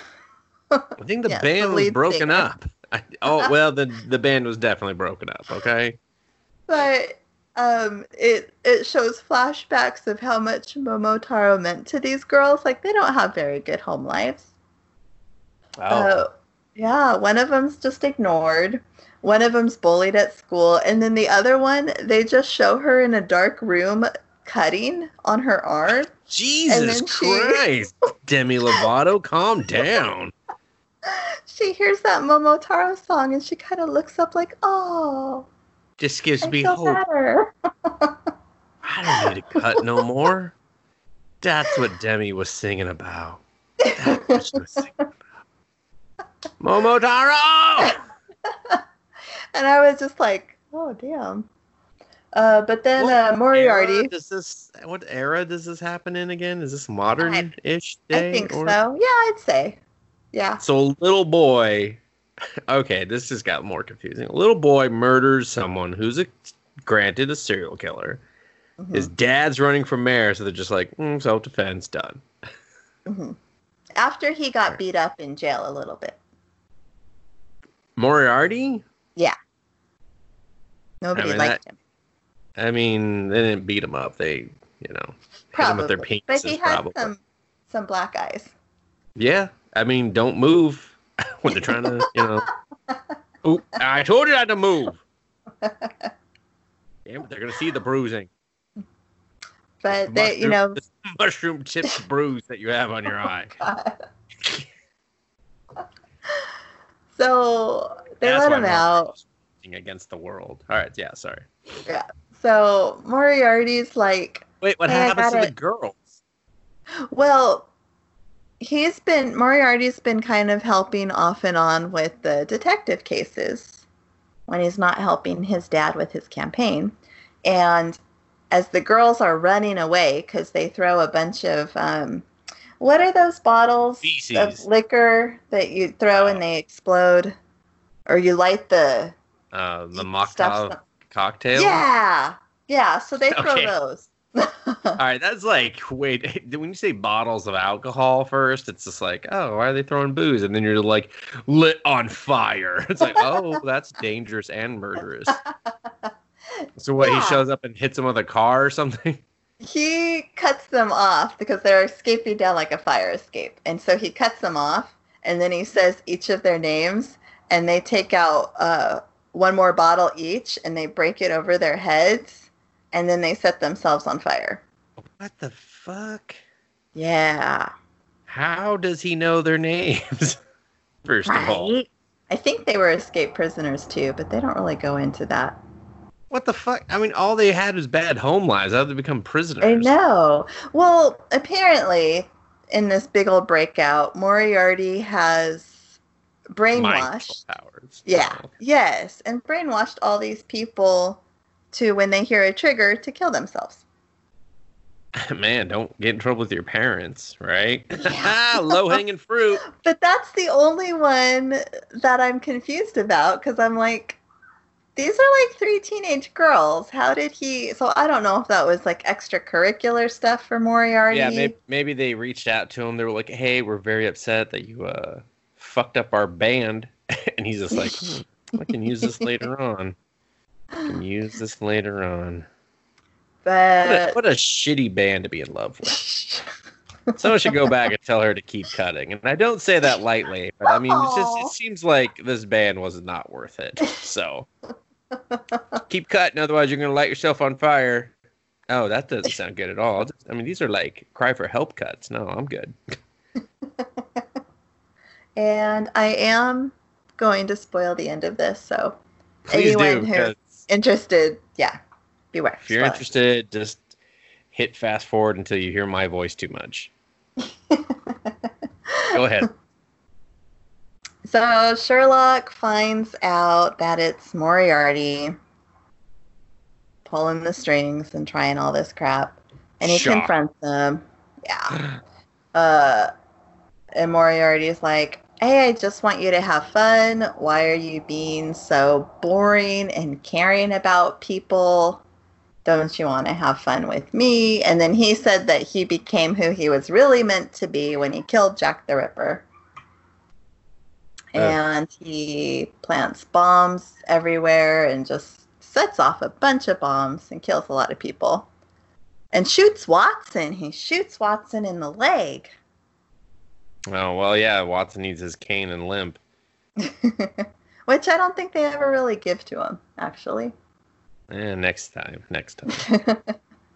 I think the Yes, the band was broken singer. up. I, oh well, the the band was definitely broken up. Okay. But um, it it shows flashbacks of how much Momotaro meant to these girls. Like they don't have very good home lives. Oh. Uh, yeah, one of them's just ignored. One of them's bullied at school, and then the other one, they just show her in a dark room cutting on her arm. Jesus she- Christ, Demi Lovato, calm down. she hears that Momotaro song and she kind of looks up like, oh, Just gives I me hope. I don't need to cut no more. That's what Demi was singing about. That's what she was singing about. Momotaro! and I was just like, oh, damn. Uh, but then uh, Moriarty, Does this what era does this happen in again? Is this modern-ish day? I think or- so. Yeah, I'd say. Yeah. So a little boy. Okay, this just got more confusing. A little boy murders someone who's a, granted a serial killer. Mhm, His dad's running for mayor, so they're just like mm, self-defense done. mhm. After he got Right. beat up in jail a little bit. Moriarty? Yeah. Nobody I mean, liked that- him. I mean, they didn't beat him up. They, you know, hit him with their Probably. But he had probably. some some black eyes. Yeah, I mean, don't move when they're trying to, you know. Oop, I told you not to move. Damn they're gonna see the bruising. But they, you know, mushroom tipped bruise that you have on your oh eye. so they That's let him out. against the world. All right, yeah, sorry. So Moriarty's like, Wait, what Hey, happens to got the girls? well, he's been Moriarty's been kind of helping off and on with the detective cases when he's not helping his dad with his campaign. And as the girls are running away because they throw a bunch of um, what are those bottles Feces. of liquor that you throw and Oh. they explode, or you light the Uh, the stuff- mocktail cocktail. Yeah, yeah. So they throw Okay. those. All right, that's like wait. When you say bottles of alcohol first, it's just like, oh, why are they throwing booze? And then you're like lit on fire. It's like, oh, that's dangerous and murderous. So what? Yeah. He shows up and hits him with a car or something. he cuts them off because they're escaping down like a fire escape. And so he cuts them off and then he says each of their names and they take out uh, one more bottle each and they break it over their heads and then they set themselves on fire. What the fuck? Yeah. How does he know their names? First of all, Right? I think they were escaped prisoners too, but they don't really go into that. what the fuck? I mean, all they had was bad home lives. How did they become prisoners? I know. Well, apparently, in this big old breakout, Moriarty has brainwashed. powers. Yeah. Yes, and brainwashed all these people to when they hear a trigger to kill themselves. man, don't get in trouble with your parents, right? Yeah. Low hanging fruit. But that's the only one that I'm confused about because I'm like, these are like three teenage girls. How did he? So I don't know if that was like extracurricular stuff for Moriarty. Yeah, maybe, maybe they reached out to him. They were like, "Hey, we're very upset that you uh, fucked up our band," and he's just like, "I can use this later on. I can use this later on." What a, But what a shitty band to be in love with. Someone should go back and tell her to keep cutting. And I don't say that lightly, but I mean, it's just it seems like this band was not worth it. So keep cutting, otherwise you're gonna light yourself on fire. Oh, that doesn't sound good at all. I mean, these are like cry for help cuts. No, I'm good. and I am going to spoil the end of this. So Please Anyone do. who- because interested, yeah, beware. If you're Spoiler. interested, just hit fast forward until you hear my voice too much. Go ahead. So Sherlock finds out that it's Moriarty pulling the strings and trying all this crap, and he Shock. confronts them. Yeah. Uh, and Moriarty's like, "Hey, I just want you to have fun. Why are you being so boring and caring about people? Don't you want to have fun with me?" And then he said that he became who he was really meant to be when he killed Jack the Ripper. And he plants bombs everywhere and just sets off a bunch of bombs and kills a lot of people. And shoots Watson. He shoots Watson in the leg. Oh well, yeah. Watson needs his cane and limp. Which I don't think they ever really give to him, actually. Eh, next time. Next time.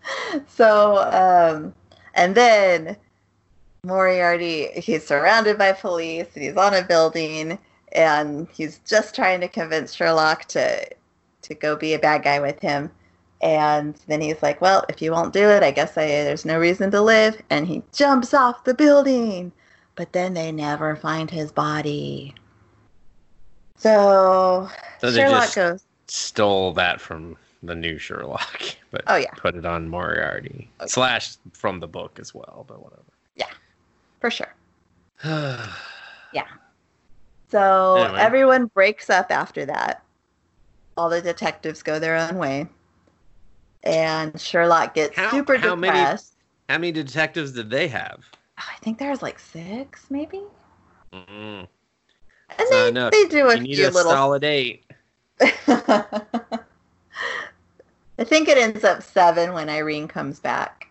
so, um, and then Moriarty, he's surrounded by police and he's on a building and he's just trying to convince Sherlock to to go be a bad guy with him. And then he's like, "Well, if you won't do it, I guess I, there's no reason to live." And he jumps off the building, but then they never find his body. So, So Sherlock goes, stole that from the new Sherlock, but "Oh yeah, put it on Moriarty slash from the book as well. But whatever. Yeah, for sure." yeah. So Anyway. everyone breaks up after that. All the detectives go their own way. And Sherlock gets How- super how many- depressed. How many detectives did they have? I think there's like six, maybe. Mm, And they, they do a you need few a little. solid eight. I think it ends up seven when Irene comes back.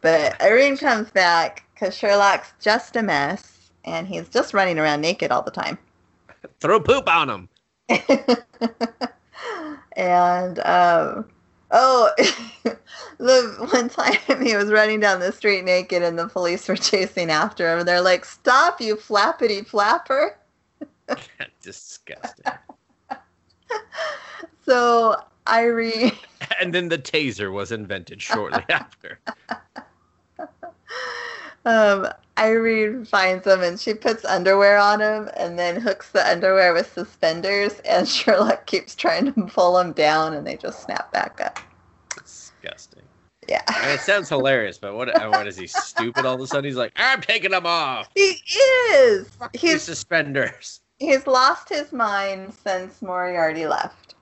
But Irene comes back because Sherlock's just a mess and he's just running around naked all the time. Throw poop on him. and um, oh, the one time he was running down the street naked, and the police were chasing after him. And They're like, "Stop, you flappity flapper!" Disgusting. So Irene, and then the taser was invented shortly after. Um, Irene finds him, and she puts underwear on him, and then hooks the underwear with suspenders. And Sherlock keeps trying to pull him down, and they just snap back up. Disgusting. Yeah, I mean, it sounds hilarious, but what? What is he stupid? All of a sudden, he's like, "I'm taking them off." he is. These He's suspenders. he's lost his mind since Moriarty left.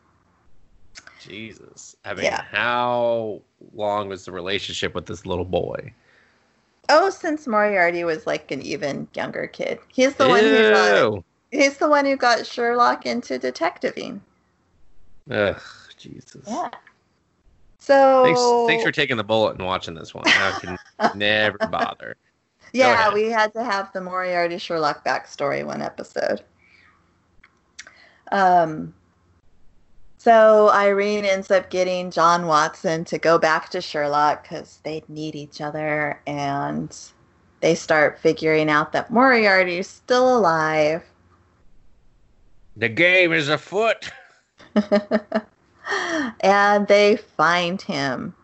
Jesus. I mean, Yeah. how long was the relationship with this little boy? Oh, since Moriarty was like an even younger kid, he's the one who got he's the one who got Sherlock into detectiving. Ugh, Jesus. Yeah. So Thanks, thanks for taking the bullet and watching this one. I can never bother. yeah, we had to have the Moriarty Sherlock backstory one episode. Um. So Irene ends up getting John Watson to go back to Sherlock because they need each other, and they start figuring out that Moriarty is still alive. The game is afoot. and they find him.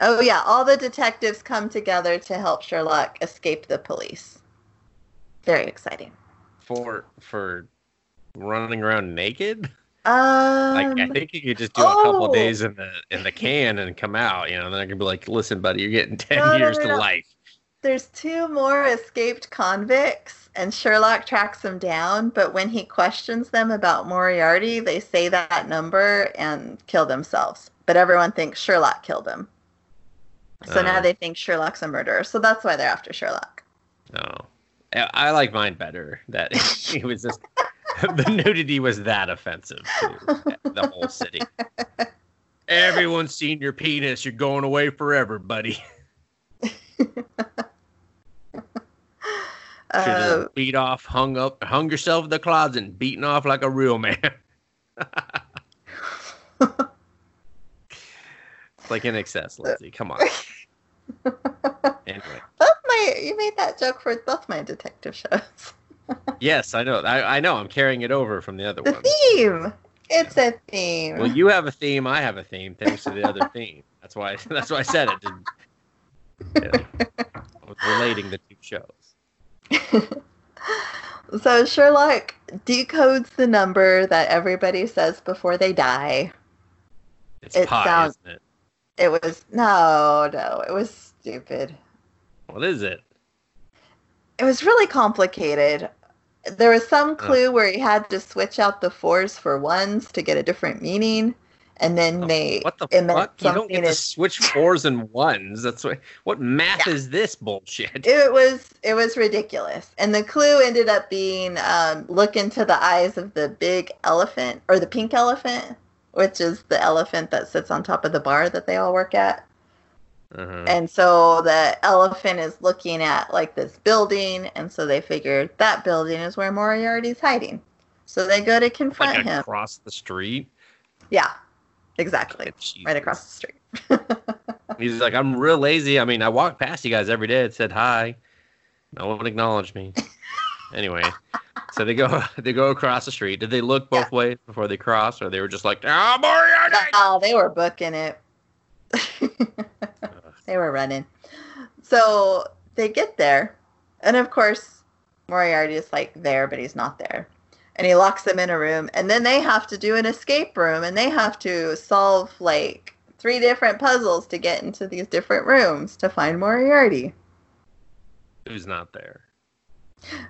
Oh yeah, all the detectives come together to help Sherlock escape the police. Very exciting. For for running around naked. Um, Like I think you could just do a couple oh. days in the in the can and come out. You know, I could be like, "Listen, buddy, you're getting ten No, years no, to no. life." there's two more escaped convicts, and Sherlock tracks them down. But when he questions them about Moriarty, they say that number and kill themselves. But everyone thinks Sherlock killed them. So now Oh. they think Sherlock's a murderer. So that's why they're after Sherlock. No, I I like mine better. That he was just the nudity was that offensive to the whole city. Everyone's seen your penis. You're going away forever, buddy. Should Uh, beat off, hung up, hung yourself in the closet, and beaten off like a real man. it's like in excess, Lindsay. Come on. Anyway, both my you made that joke for both my detective shows. Yes, I know. I, I know. I'm carrying it over from the other The one. theme. It's a theme. Well, you have a theme. I have a theme. Thanks to the other theme. That's why. That's why I said it. Didn't- yeah. I was relating the two shows. so Sherlock decodes the number that everybody says before they die. It's It pi, sounds- it? It was no, no, it was stupid. What is it? It was really complicated. There was some clue where he had to switch out the fours for ones to get a different meaning, and then they Oh, What the fuck? You don't get to switch fours and ones. That's what. What math is this bullshit? it was it was ridiculous and the clue ended up being um, look into the eyes of the big elephant or the pink elephant which is the elephant that sits on top of the bar that they all work at Uh-huh. and so the elephant is looking at like this building and so they figured that building is where moriarty's hiding so they go to confront Like him across the street. yeah exactly Jesus. right across the street He's like, I'm real lazy. I mean, I walk past you guys every day and said hi. No one acknowledged me. anyway, So they go they go across the street. Did they look both ways before they crossed, or they were just like, "Ah, Moriarty"? Oh, they were booking it. They were running. So they get there, and of course, Moriarty is like there, but he's not there. And he locks them in a room, and then they have to do an escape room, and they have to solve like three different puzzles to get into these different rooms to find Moriarty, Who's not there?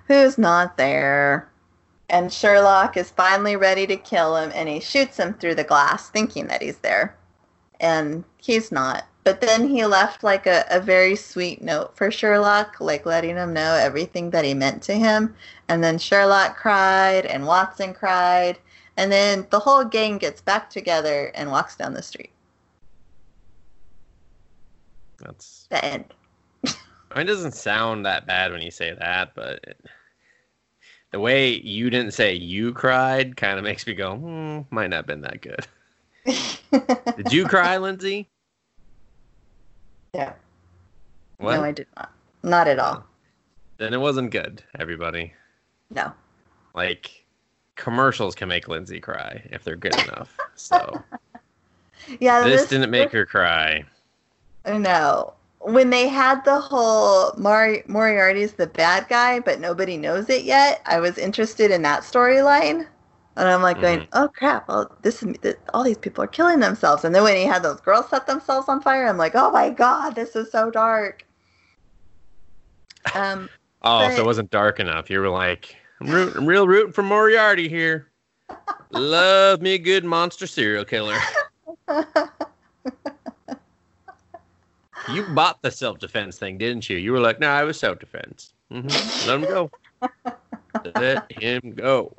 who's not there. And Sherlock is finally ready to kill him, and he shoots him through the glass, thinking that he's there. And he's not. But then he left like a, a very sweet note for Sherlock, like letting him know everything that he meant to him. And then Sherlock cried, and Watson cried. And then the whole gang gets back together and walks down the street. That's. The end. I mean, it doesn't sound that bad when you say that, but it, the way you didn't say you cried kind of makes me go, hmm, might not have been that good. Did you cry, Lindsay? Yeah. What? No, I did not. Not at all. Oh. then it wasn't good, everybody. No. Like, commercials can make Lindsay cry if they're good enough. So Yeah, this didn't make her cry. No. When they had the whole Mori- Moriarty's the bad guy, but nobody knows it yet, I was interested in that storyline. And I'm like going, Mhm. oh crap, well, this is th- all these people are killing themselves. And then when he had those girls set themselves on fire, I'm like, oh my god, this is so dark. Um, Oh, so it wasn't dark enough. You were like, I'm, root, I'm real rooting for Moriarty here. Love me a good monster serial killer. You bought the self defense thing, didn't you? You were like, no, I was self defense. hmm Let him go. Let him go.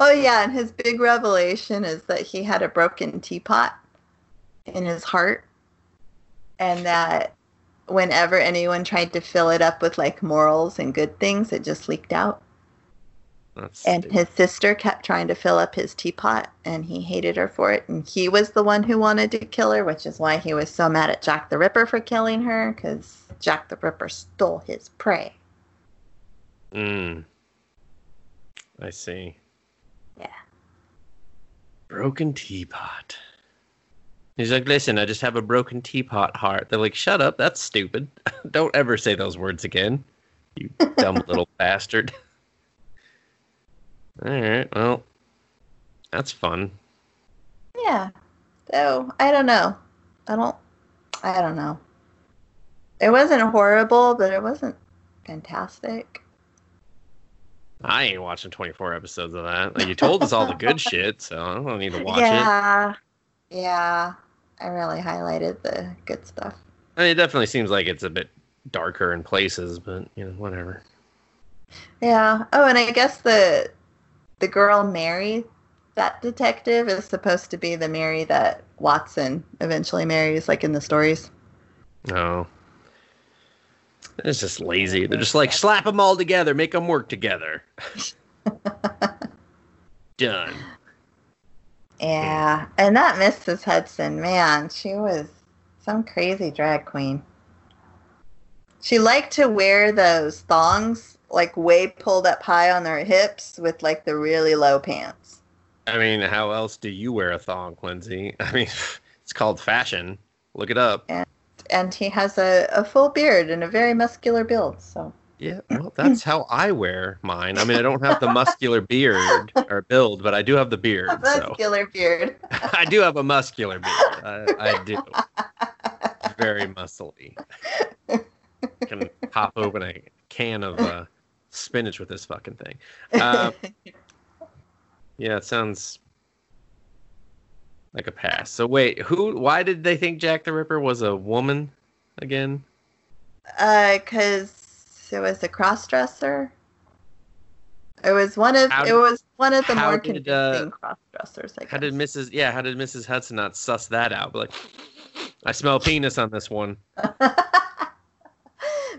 oh yeah, and his big revelation is that he had a broken teapot in his heart, and that whenever anyone tried to fill it up with like morals and good things, it just leaked out. That's And stupid. his sister kept trying to fill up his teapot, and he hated her for it. And he was the one who wanted to kill her, which is why he was so mad at Jack the Ripper for killing her, because Jack the Ripper stole his prey. Mm. I see. Yeah. Broken teapot. He's like, listen, I just have a broken teapot heart. They're like, shut up, that's stupid. Don't ever say those words again, you dumb little bastard. All right, well, that's fun. Yeah. So I don't know. I don't. I don't know. It wasn't horrible, but it wasn't fantastic. I ain't watching 24 episodes of that. Like, you told us all the good shit, so I don't need to watch it. yeah. Yeah. I really highlighted the good stuff. I mean, it definitely seems like it's a bit darker in places, but you know, whatever. Yeah. Oh, and I guess the the girl Mary, that detective, is supposed to be the Mary that Watson eventually marries, like in the stories. No. It's just lazy. They're just like slap them all together, make them work together. Done. Yeah. And that Mrs. Hudson, man, she was some crazy drag queen. She liked to wear those thongs like way pulled up high on her hips with like the really low pants. I mean, how else do you wear a thong, Lindsay? I mean, it's called fashion. Look it up. And he has a, a full beard and a very muscular build. So Yeah, well, that's how I wear mine. I mean, I don't have the muscular beard or build, but I do have the beard. a So muscular beard. I do have a muscular beard. I, I do. Very muscly. Can pop open a can of uh, spinach with this fucking thing. Uh, yeah, it sounds like a pass. So wait, who? Why did they think Jack the Ripper was a woman again? Uh, cause it was a cross dresser. It was one of How it was one of the more did, convincing uh, cross dressers. I guess. How did Mrs. Yeah, how did Mrs. Hudson not suss that out? But like, I smell penis on this one.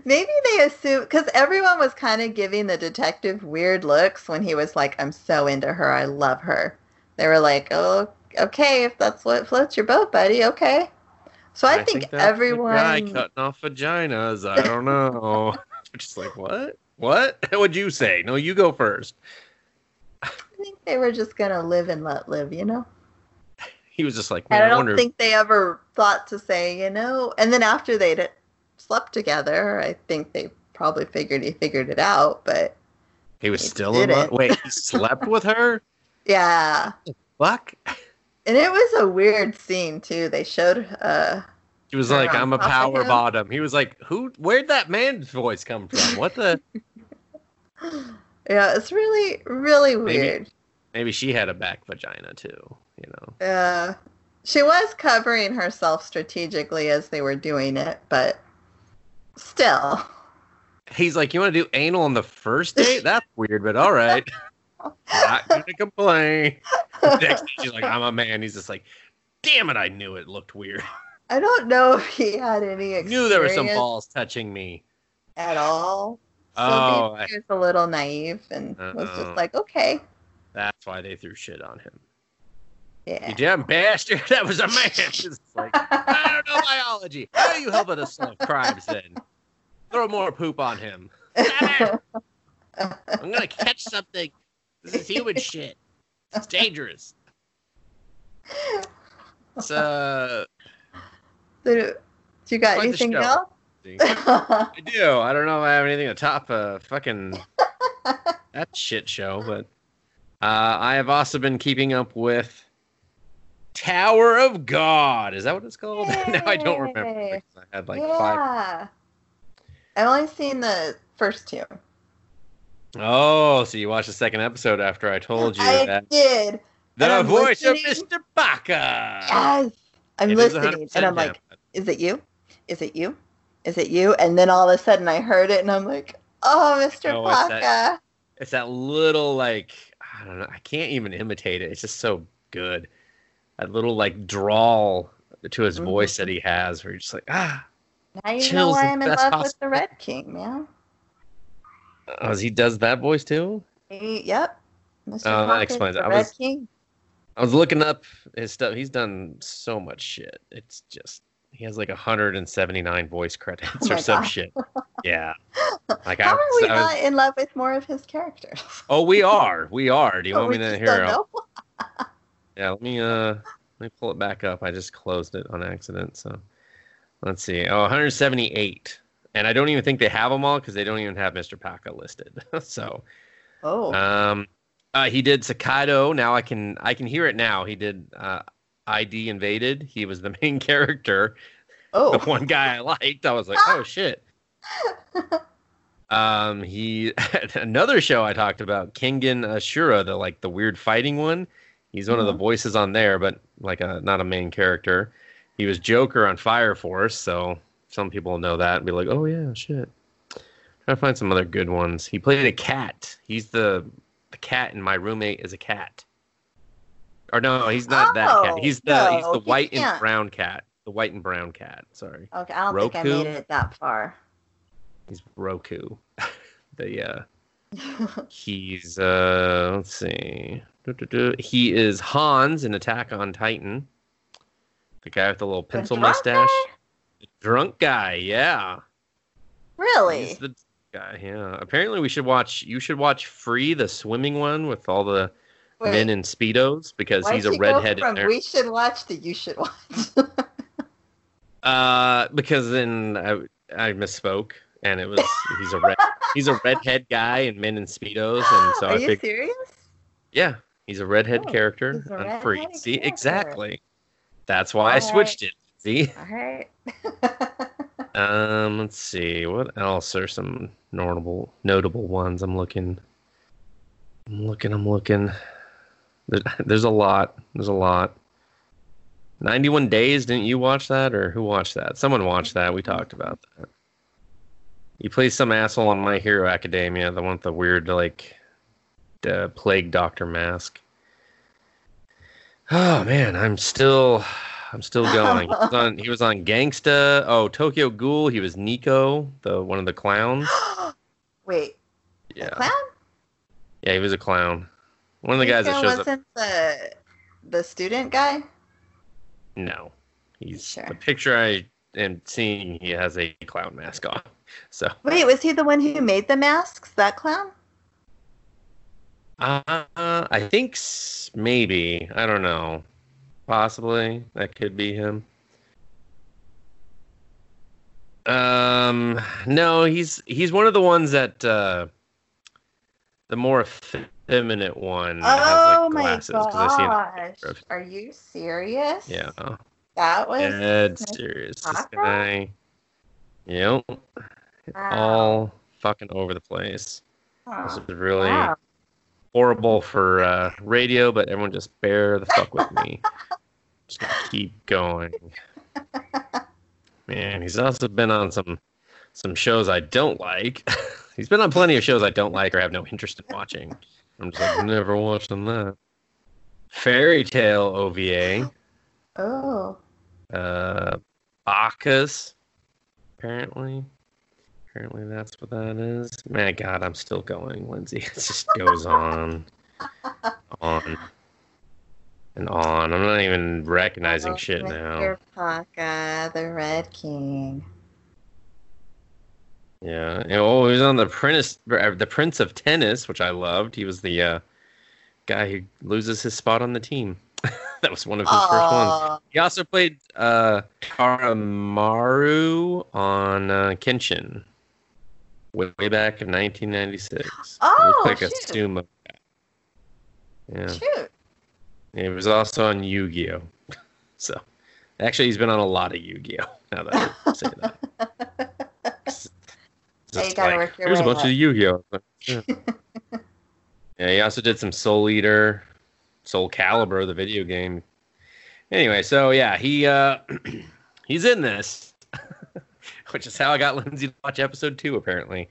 Maybe they assume because everyone was kind of giving the detective weird looks when he was like, "I'm so into her, I love her." They were like, "Oh, okay, if that's what floats your boat, buddy, okay." So I, think, that's the guy cutting off vaginas. I don't know. Just like what? What? What'd you say? No, you go first. I think they were just gonna live and let live, you know. He was just like, I I don't wonder. think they ever thought to say, you know. And then after they'd slept together, I think they probably figured he figured it out. But he was still in love. Wait, he slept with her? yeah, Fuck. And it was a weird scene too. They showed uh He was like, I'm a power bottom. He was like, who? Where'd that man's voice come from? What the? yeah, it's really really weird. Maybe she had a back vagina too. You know. Uh, she was covering herself strategically as they were doing it, but still. He's like, you want to do anal on the first date? That's weird, but all right. Not gonna complain. Next she's like, I'm a man. He's just like, damn it, I knew it looked weird. I don't know if he had any experience knew there were some balls touching me. at all. So Oh, maybe he was a little naive and was Uh-oh. just like, okay, That's why they threw shit on him. yeah. You damn bastard! That was a man. It's like, I don't know biology. How are you helping us solve crimes then? Throw more poop on him. I'm gonna catch something. This is human shit. It's dangerous. So So, do you got anything else? I do. I don't know if I have anything to top uh fucking that shit show, but uh, I have also been keeping up with Tower of God. Is that what it's called? now I don't remember. I had like five. I've only seen the first two. Oh, so you watched the second episode after I told you I that did. the voice listening. of Mr. Paka. Yes. I'm It is listening and I'm him. like, is it you? Is it you? Is it you? And then all of a sudden I heard it and I'm like, oh, Mr. Oh, it's that- it's that little like I don't know. I can't even imitate it. It's just so good. That little like drawl to his Mhm. voice that he has, where you're just like ah. Now you know why I'm in love with the Red King, man. Oh, he does that voice too. Yep. Mr. Oh, that explains it. I was- King. I was looking up his stuff. He's done so much shit. It's just he has like 179 voice credits Oh or some God. shit. Yeah. Like How I, are we I was- not in love with more of his characters? Oh, we are. We are. Do you want me to hear? don't I'll- know. Yeah, let me uh let me pull it back up. I just closed it on accident. So let's see. Oh, 178. And I don't even think they have them all because they don't even have Mr. Paka listed. so Oh, um uh, he did Sakaido. Now I can I can hear it now. He did uh ID invaded. He was the main character. Oh, the one guy I liked. I was like, oh shit. Um, he another show I talked about, Kengan Ashura, the like the weird fighting one. He's one of the Mhm. voices on there, but like a not a main character. He was Joker on Fire Force, so some people know that and be like, oh yeah, shit. Try to find some other good ones. He played a cat. He's the the cat, and my roommate is a cat. Or no, he's not that cat. Oh, He's the he's no, the he white and brown cat. The white and brown cat. Sorry. okay. I don't think I made it that far. He's Roku. the uh he's uh let's see. He is Hans in Attack on Titan. The guy with the little pencil mustache. The drunk guy, yeah. really? He's the guy, yeah. Apparently we should watch you should watch Free, the swimming one with all the Wait, men in speedos because he's a redhead from. We should watch to you should watch. Uh, because then I, I misspoke, and it was he's a red he's a redhead guy in Men in Speedos, and so Are I you think serious? yeah, he's a redhead Oh, character on Free. See, character. exactly. That's why I switched it. See, All right. um, let's see what else are some notable notable ones. I'm looking, I'm looking, I'm looking. There- There's a lot. There's a lot. 91 Days, didn't you watch that? Or who watched that? Someone watched that. We talked about that. You play some asshole on My Hero Academia, the one with the weird, like, the plague doctor mask. Oh, man, I'm still. I'm still going. He was on, he was on Gangsta. Oh, Tokyo Ghoul. He was Nico, the one of the clowns. Wait, Yeah, the clown? yeah, he was a clown. One of the guys that shows up. wasn't the the student guy. No, he's Sure. the picture I am seeing. He has a clown mask on. So, Wait, was he the one who made the masks? That clown? uh, I think maybe. I don't know. Possibly that could be him. Um, no, he's he's one of the ones that uh, the more effeminate one. that has, Oh like, my glasses, I've gosh. Are you serious? Yeah, That was dead serious. This guy. Yep, wow. all fucking over the place. Huh. This is really Wow. Horrible for uh, radio, but everyone just bear the fuck with me. just gonna keep going. Man, he's also been on some some shows I don't like. he's been on plenty of shows I don't like or have no interest in watching. I'm just like never watching that. Fairy Tail OVA, Oh. uh, Bacchus, apparently. Apparently that's what that is. My God, I'm still going, Lindsay. It just goes on, on, and on. I'm not even recognizing Oh, shit now. Paka, the Red King. Yeah. And, oh, he was on the Prince, the Prince of Tennis, which I loved. He was the uh, guy who loses his spot on the team. that was one of his first ones. He also played uh, Karamaru on uh, Kenshin, way, way back in 1996. Oh, Looked like a shoot. Suma. Yeah. Shoot. He was also on Yu-Gi-Oh. So, actually, he's been on a lot of Yu-Gi-Oh. Now that I say that. Hey, you gotta like, work your Here's a bunch up." of Yu-Gi-Oh. Yeah. yeah, he also did some Soul Eater, Soul Calibur, the video game. Anyway, so yeah, he uh he's in this, which is how I got Lindsay to watch episode two. Apparently,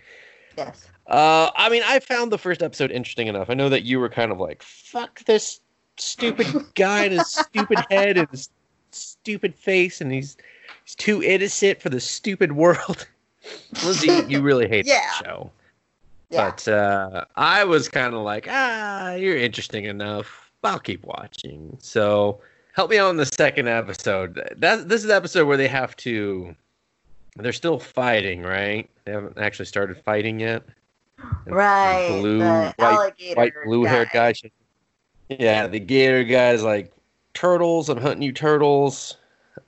Yes. uh, I mean, I found the first episode interesting enough. I know that you were kind of like, "Fuck this stupid guy and his stupid head and his stupid face, and he's he's too innocent for the stupid world." Lindsay, you really hate Yeah. the show. Yeah. But uh, I was kind of like, ah, you're interesting enough. I'll keep watching. So help me out on the second episode. That this is the episode where they have to. They're still fighting, right? They haven't actually started fighting yet. Right. Blue, the white, alligator white, blue-haired guy. Yeah, the gator guy's like turtles. I'm hunting you, turtles.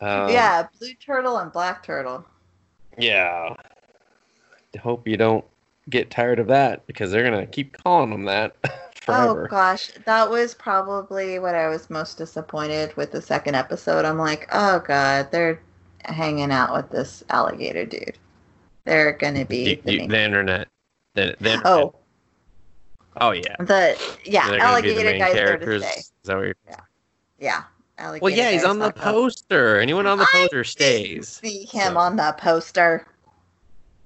Um, yeah, blue turtle and black turtle. Yeah. Hope you don't get tired of that because they're gonna keep calling them that forever. Oh gosh, that was probably what I was most disappointed with the second episode. I'm like, oh god, they're hanging out with this alligator dude. They're gonna be You- the you- the internet. The, the internet. oh Oh yeah. the yeah They're the alligator main guy's there to characters. stay. Is that what you're? Yeah, alligator. Well, yeah, he's on the not gonna poster. Anyone on the I poster stays. See him So- on the poster.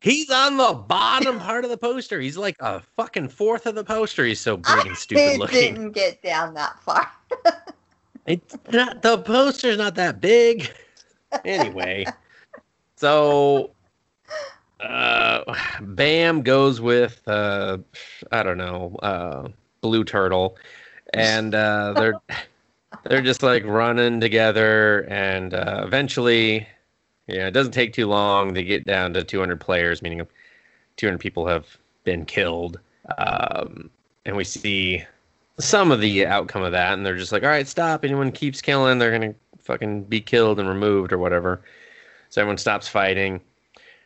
He's on the bottom part of the poster. He's like a fucking fourth of the poster. He's so big and stupid It looking. didn't get down that far. It's not the poster's not that big. Anyway, so uh, Bam goes with uh, I don't know uh, Blue Turtle, and uh, they're they're just like running together, and uh, eventually, yeah, it doesn't take too long They get down to 200 players, meaning 200 people have been killed, um, and we see some of the outcome of that, and they're just like, all right, stop. Anyone keeps killing, they're gonna fucking be killed and removed or whatever. So everyone stops fighting,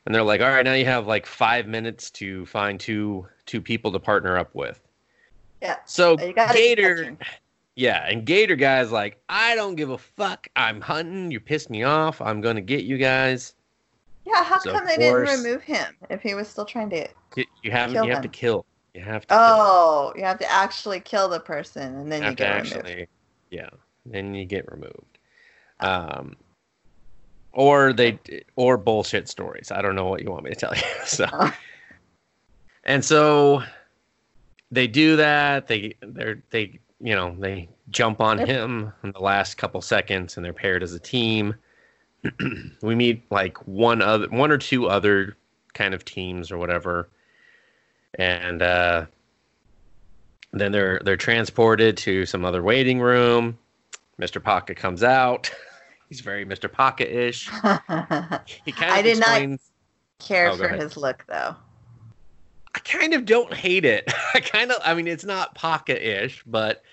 and they're like, all right, now you have like five minutes to find two two people to partner up with. Yeah. So uh, be Gator, yeah, and Gator guy's like, I don't give a fuck. I'm hunting. You pissed me off. I'm gonna get you guys. Yeah, how So, come they didn't remove him if he was still trying to? You- have Kill you have to kill. You have to. kill. Oh, you have to actually kill the person and then You you get actually, removed. yeah. Then you get removed. Um, or they or bullshit stories. I don't know what you want me to tell you. So, Oh. and so they do that. They they're they you know they jump on him in the last couple seconds, and they're paired as a team. we meet like one other one or two other kind of teams or whatever, and uh, then they're they're transported to some other waiting room. Mr. Pocket comes out. He's very Mr. Pocket-ish. He kind of I did not- Care Oh, for ahead. his look though. I kind of don't hate it. I kind of, I mean, it's not Paka-ish, but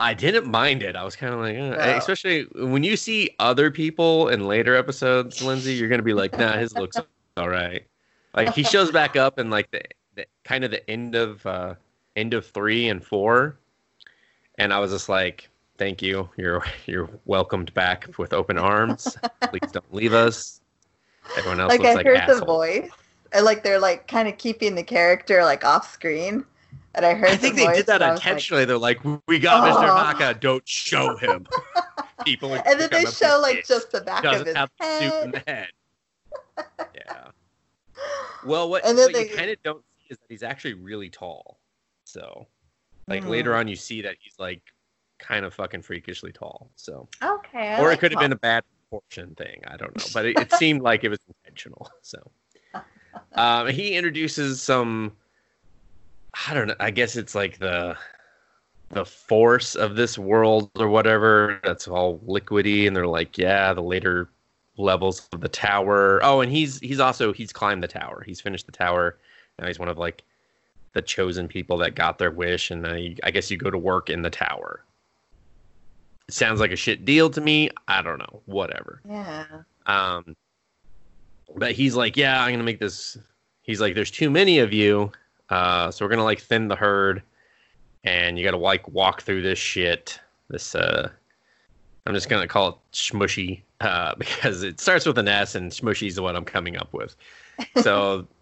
I didn't mind it. I was kind of like, No. especially when you see other people in later episodes, Lindsay, you're gonna be like, nah, his looks all right. Like he shows back up in like the, the kind of the end of uh end of three and four, and I was just like, thank you. You're you're welcomed back with open arms. Please don't leave us. Everyone else like looks I like heard assholes. the voice, and like they're like kind of keeping the character like off screen, and I heard. I think the they did that I was like- intentionally. They're like, we got Mr. Oh. Paka, don't show him. People and then they show like just the back of doesn't his have the suit in head. the head. yeah. Well, what, And then what you kind of don't see is that he's actually really tall. So, like Mhm. later on, you see that he's like kind of fucking freakishly tall. So, Okay. I or like it could have been a bad proportion thing. I don't know, but it, it seemed like it was intentional. So, um, he introduces some. I don't know. I guess it's like the the force of this world or whatever. That's all liquidy, and they're like, yeah, the later levels of the tower. Oh, and he's he's also he's climbed the tower. He's finished the tower. Now he's one of like the chosen people that got their wish, and I, I guess you go to work in the tower. It sounds like a shit deal to me. I don't know. Whatever. Yeah. Um, but he's like, yeah, I'm gonna make this. He's like, there's too many of you, uh, so we're gonna like thin the herd, and you gotta like walk through this shit. This, uh, I'm just gonna call it smushy, uh, because it starts with an S, and smushy is what I'm coming up with. So.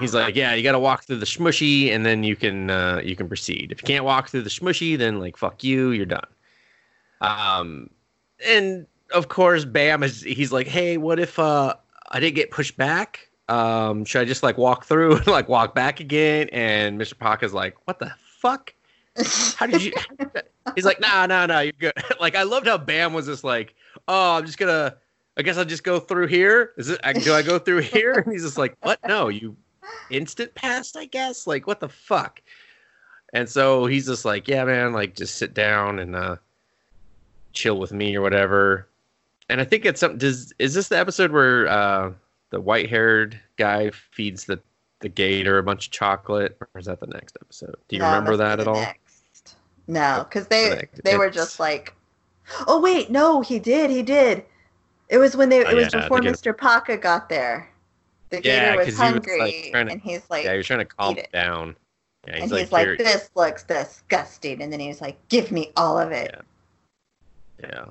He's like, yeah, you got to walk through the smushy, and then you can uh, you can proceed. If you can't walk through the smushy, then like fuck you, you're done. Um, and of course, Bam is he's like, hey, what if uh I didn't get pushed back? Um, should I just like walk through and like walk back again? And Mr. Paka's like, what the fuck? How did you? he's like, nah, nah, nah, you're good. like I loved how Bam was just like, oh, I'm just gonna. I guess I'll just go through here. Is it? I- Do I go through here? And he's just like, what? No, you instant passed. I guess. Like, what the fuck? And so he's just like, yeah, man, like just sit down and uh, chill with me or whatever. And I think it's something. Does is this the episode where uh, the white haired guy feeds the the gator a bunch of chocolate, or is that the next episode? Do you No, remember that at all? next. No, because they Correct. they were just like, oh wait, no, he did, he did. It was when they Oh, it was yeah, before the Mr. Paka got there. The Yeah, gator was he was, like, hungry, to- and he's like, yeah, he was trying to calm it down. Yeah, and he's he's like, like, this looks disgusting, and then he's like, give me all of it. Yeah. Yeah,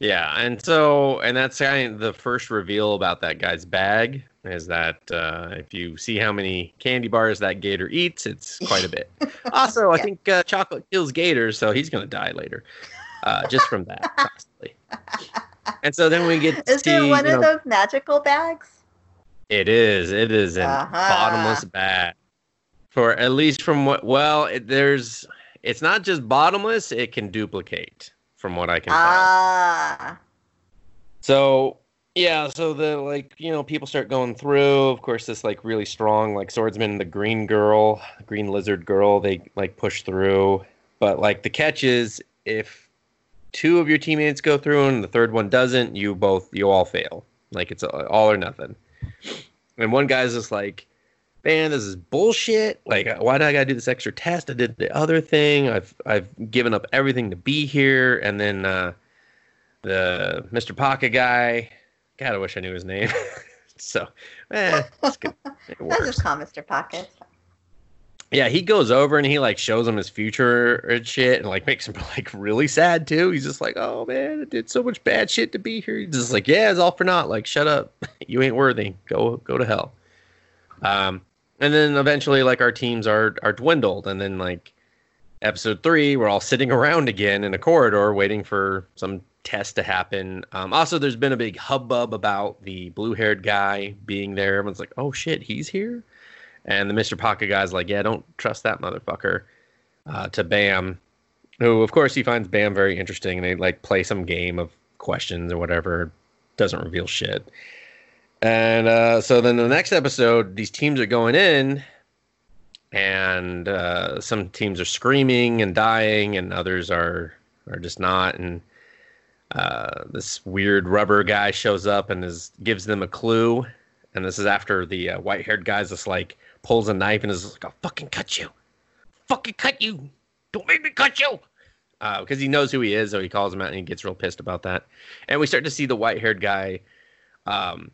Yeah, and so and that's kind of the first reveal about that guy's bag is that uh, if you see how many candy bars that gator eats, it's quite a bit. Also, I Yeah. think uh, chocolate kills gators, so he's gonna die later, uh, just from that, possibly. And so then we get to Is see, there one of know, those magical bags? it is. It is a Uh-huh. bottomless bag. For at least from what well, it, there's it's not just bottomless, it can duplicate from what I can tell. Ah, So yeah, so the like you know people start going through. Of course, this like really strong like swordsman, the green girl, green lizard girl, they like push through. But like the catch is if two of your teammates go through and the third one doesn't, you both you all fail. Like it's all or nothing. And one guy's just like, man, this is bullshit. Like, why do I gotta do this extra test? I did the other thing. I've I've given up everything to be here. And then uh, the Mr. Pocket guy, God, I wish I knew his name. so, eh, it's good. It I works. just call Mr. Pocket. Yeah, he goes over and he like shows him his future and shit, and like makes him like really sad too. He's just like, "Oh man, I did so much bad shit to be here." He's just like, "Yeah, it's all for naught. Like, shut up. you ain't worthy. Go go to hell." Um, and then eventually, like our teams are are dwindled, and then like episode three, we're all sitting around again in a corridor waiting for some test to happen. Um, also, there's been a big hubbub about the blue haired guy being there. Everyone's like, "Oh shit, he's here." And the Mr. Pocket guy's like, yeah, don't trust that motherfucker. Uh, to Bam, who of course he finds Bam very interesting, and they like play some game of questions or whatever. Doesn't reveal shit. And uh, so then the next episode, these teams are going in, and uh, some teams are screaming and dying, and others are are just not. And uh, this weird rubber guy shows up and is gives them a clue. And this is after the uh, white haired guy's just like, pulls a knife and is like, "I'll fucking cut you, fucking cut you, don't make me cut you," because uh, he knows who he is, so he calls him out and he gets real pissed about that. And we start to see the white-haired guy. Um,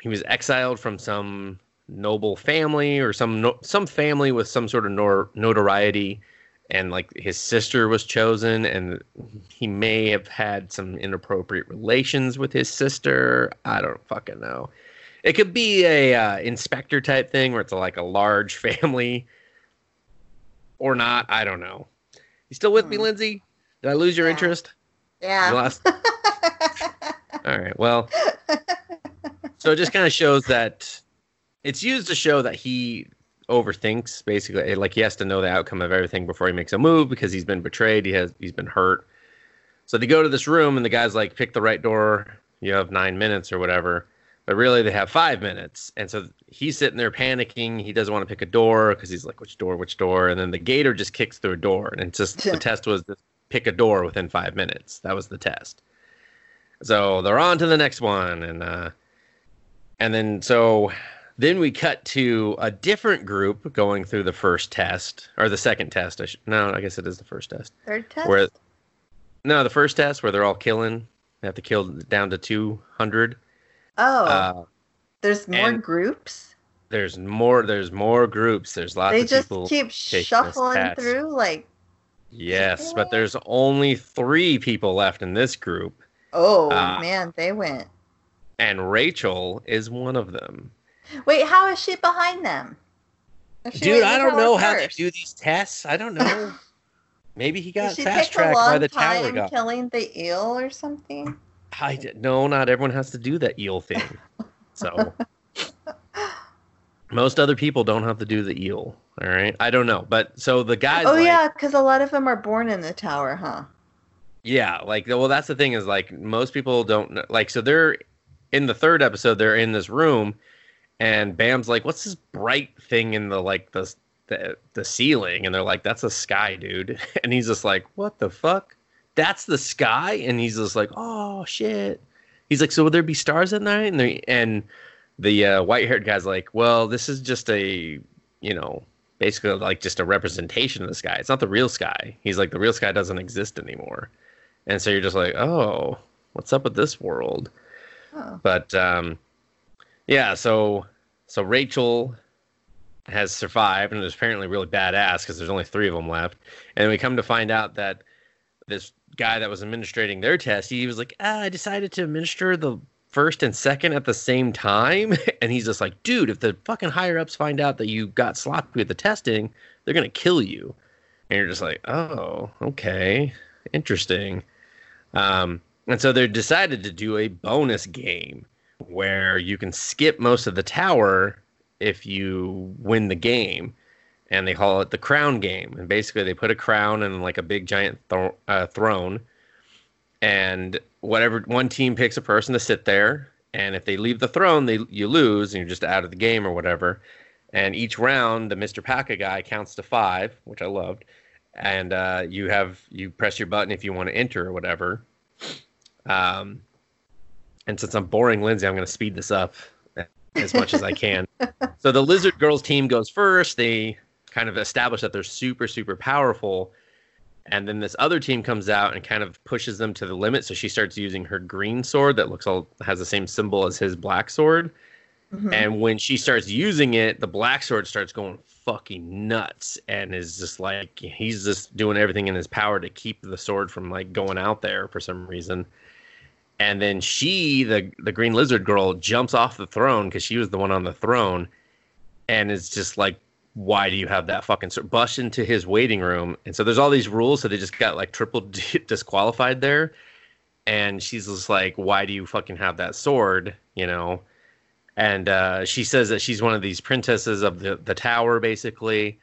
he was exiled from some noble family or some no, some family with some sort of nor- notoriety. And like his sister was chosen and he may have had some inappropriate relations with his sister. I don't fucking know. It could be a uh, inspector type thing where it's like a large family or not. I don't know. You still with hmm. me lindsay? Did i lose your yeah. interest? Yeah. Lost... all right. Well so it just kind of shows that it's used to show that he overthinks basically. Like he has to know the outcome of everything before he makes a move because he's been betrayed he has he's been hurt. So they go to this room and the guy's like pick the right door you have nine minutes or whatever but really they have five minutes. And so he's sitting there panicking he doesn't want to pick a door because he's like which door which door? And then the gator just kicks through a door and it's just the test was to pick a door within five minutes. That was the test. So they're on to the next one and uh and then so then we cut to a different group going through the first test or the second test. I sh- no, I guess it is the first test. Third test. Where no, the first test where they're all killing. They have to kill down to two hundred. Oh, uh, there's more groups. There's more. There's more groups. There's lots they of people. Just keep shuffling through like. Yes, but there's only three people left in this group. Oh uh, man, they went. And Rachel is one of them. Wait, how is she behind them? Dude, I don't know how they do these tests. I don't know. Maybe he got fast tracked by the tower guy. Killing the eel or something. I did, no, not everyone has to do that eel thing. So most other people don't have to do the eel. All right, I don't know, but so the guys. Oh like, yeah, because a lot of them are born in the tower, huh? Yeah, like well, that's the thing is like most people don't like. So they're in the third episode. They're in this room and Bam's like, "What's this bright thing in the like the the, the ceiling?" And they're like, "That's a sky, dude." And he's just like, "What the fuck? That's the sky?" And he's just like, "Oh shit." He's like, "So would there be stars at night?" And and the uh, white-haired guy's like, "Well, this is just a, you know, basically like just a representation of the sky. It's not the real sky." He's like, "The real sky doesn't exist anymore." And so you're just like, "Oh, what's up with this world?" But um yeah, so so Rachel has survived and is apparently really badass because there's only three of them left. And we come to find out that this guy that was administrating their test, he was like, ah, I decided to administer the first and second at the same time. And he's just like, dude, if the fucking higher ups find out that you got sloppy with the testing, they're gonna kill you. And you're just like, oh, okay, interesting. Um, and so they decided to do a bonus game where you can skip most of the tower if you win the game. And they call it the crown game. And basically they put a crown and like a big giant th- uh, throne. And whatever one team picks a person to sit there. And if they leave the throne they you lose and you're just out of the game or whatever. And each round the mr Paka guy counts to five which i loved. And uh, you have you press your button if you want to enter or whatever um, and since I'm boring Lindsay, I'm going to speed this up as much as I can. So the Lizard Girls team goes first. They kind of establish that they're super, super powerful. And then this other team comes out and kind of pushes them to the limit. So she starts using her green sword that looks all has the same symbol as his black sword. Mm-hmm. And when she starts using it, the black sword starts going fucking nuts and is just like he's just doing everything in his power to keep the sword from like going out there for some reason and then she the the green lizard girl jumps off the throne because she was the one on the throne. And is just like why do you have that fucking so bust into his waiting room. And so there's all these rules so they just got like triple disqualified there. And she's just like why do you fucking have that sword you know? And uh, she says that she's one of these princesses of the, the tower basically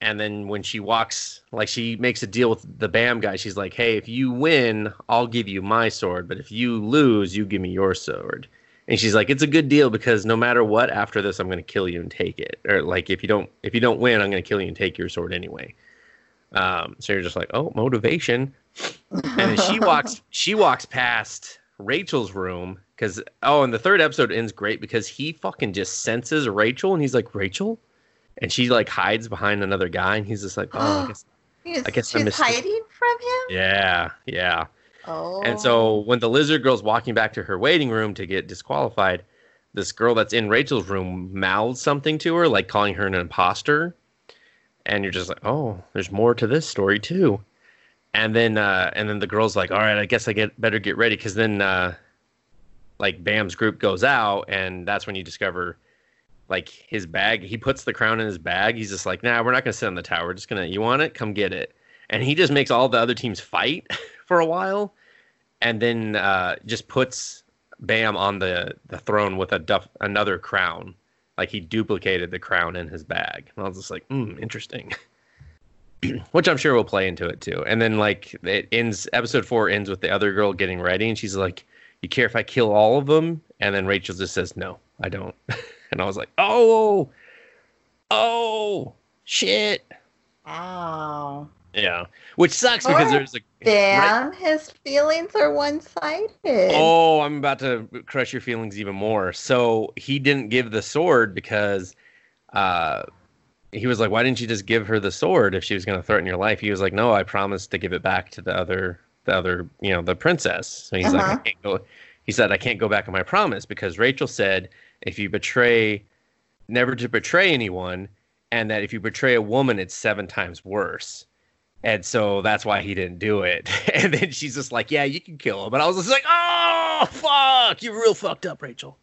and then when she walks like she makes a deal with the bam guy. She's like hey if you win i'll give you my sword but if you lose you give me your sword. And she's like it's a good deal because no matter what after this i'm going to kill you and take it. Or like if you don't if you don't win i'm going to kill you and take your sword anyway. Um, so you're just like oh motivation. And she walks she walks past rachel's room because oh and the third episode ends great because he fucking just senses rachel and he's like rachel and she like hides behind another guy, and he's just like, oh, I guess, He's, I guess she's hiding from him. yeah, yeah. Oh. And so when the lizard girl's walking back to her waiting room to get disqualified, this girl that's in Rachel's room mouths something to her, like calling her an imposter. And you're just like, oh, there's more to this story too. And then uh, and then the girl's like, all right, I guess I get better get ready because then uh, like Bam's group goes out, and that's when you discover like his bag. He puts the crown in his bag. He's just like, nah, we're not gonna sit on the tower. We're just gonna, you want it? Come get it. And he just makes all the other teams fight for a while, and then uh, just puts Bam on the the throne with a duff, another crown. Like he duplicated the crown in his bag. And I was just like, hmm, interesting. Which I'm sure will play into it too. And then like it ends episode four ends with the other girl getting ready and she's like, You care if I kill all of them? And then Rachel just says, No, I don't. and I was like, Oh oh shit. Ow. Yeah. Which sucks because Or there's a right- Damn, his feelings are one-sided. Oh, I'm about to crush your feelings even more. So he didn't give the sword because uh, he was like, "Why didn't you just give her the sword if she was going to threaten your life?" He was like, "No, I promised to give it back to the other, the other, you know, the princess." So he's like, Uh-huh. I can't go. He said, "I can't go back on my promise because Rachel said if you betray, never to betray anyone, and that if you betray a woman, it's seven times worse." And so that's why he didn't do it. And then she's just like, "Yeah, you can kill him." But I was just like, "Oh, fuck! You're real fucked up, Rachel."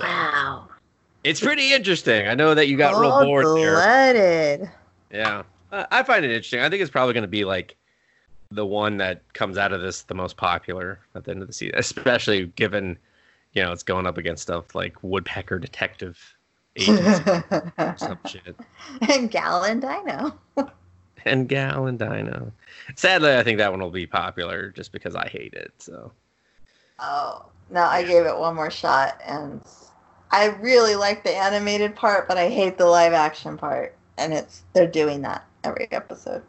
Wow. it's pretty interesting. I know that you got real bored there. blooded. Yeah, I find it interesting. I think it's probably going to be like the one that comes out of this the most popular at the end of the season, especially given you know it's going up against stuff like Woodpecker Detective Agency, some shit, and Gal and Dino. and Gal and Dino. Sadly, I think that one will be popular just because I hate it. So Oh no, I gave it one more shot, and I really like the animated part, but I hate the live action part. And it's they're doing that every episode.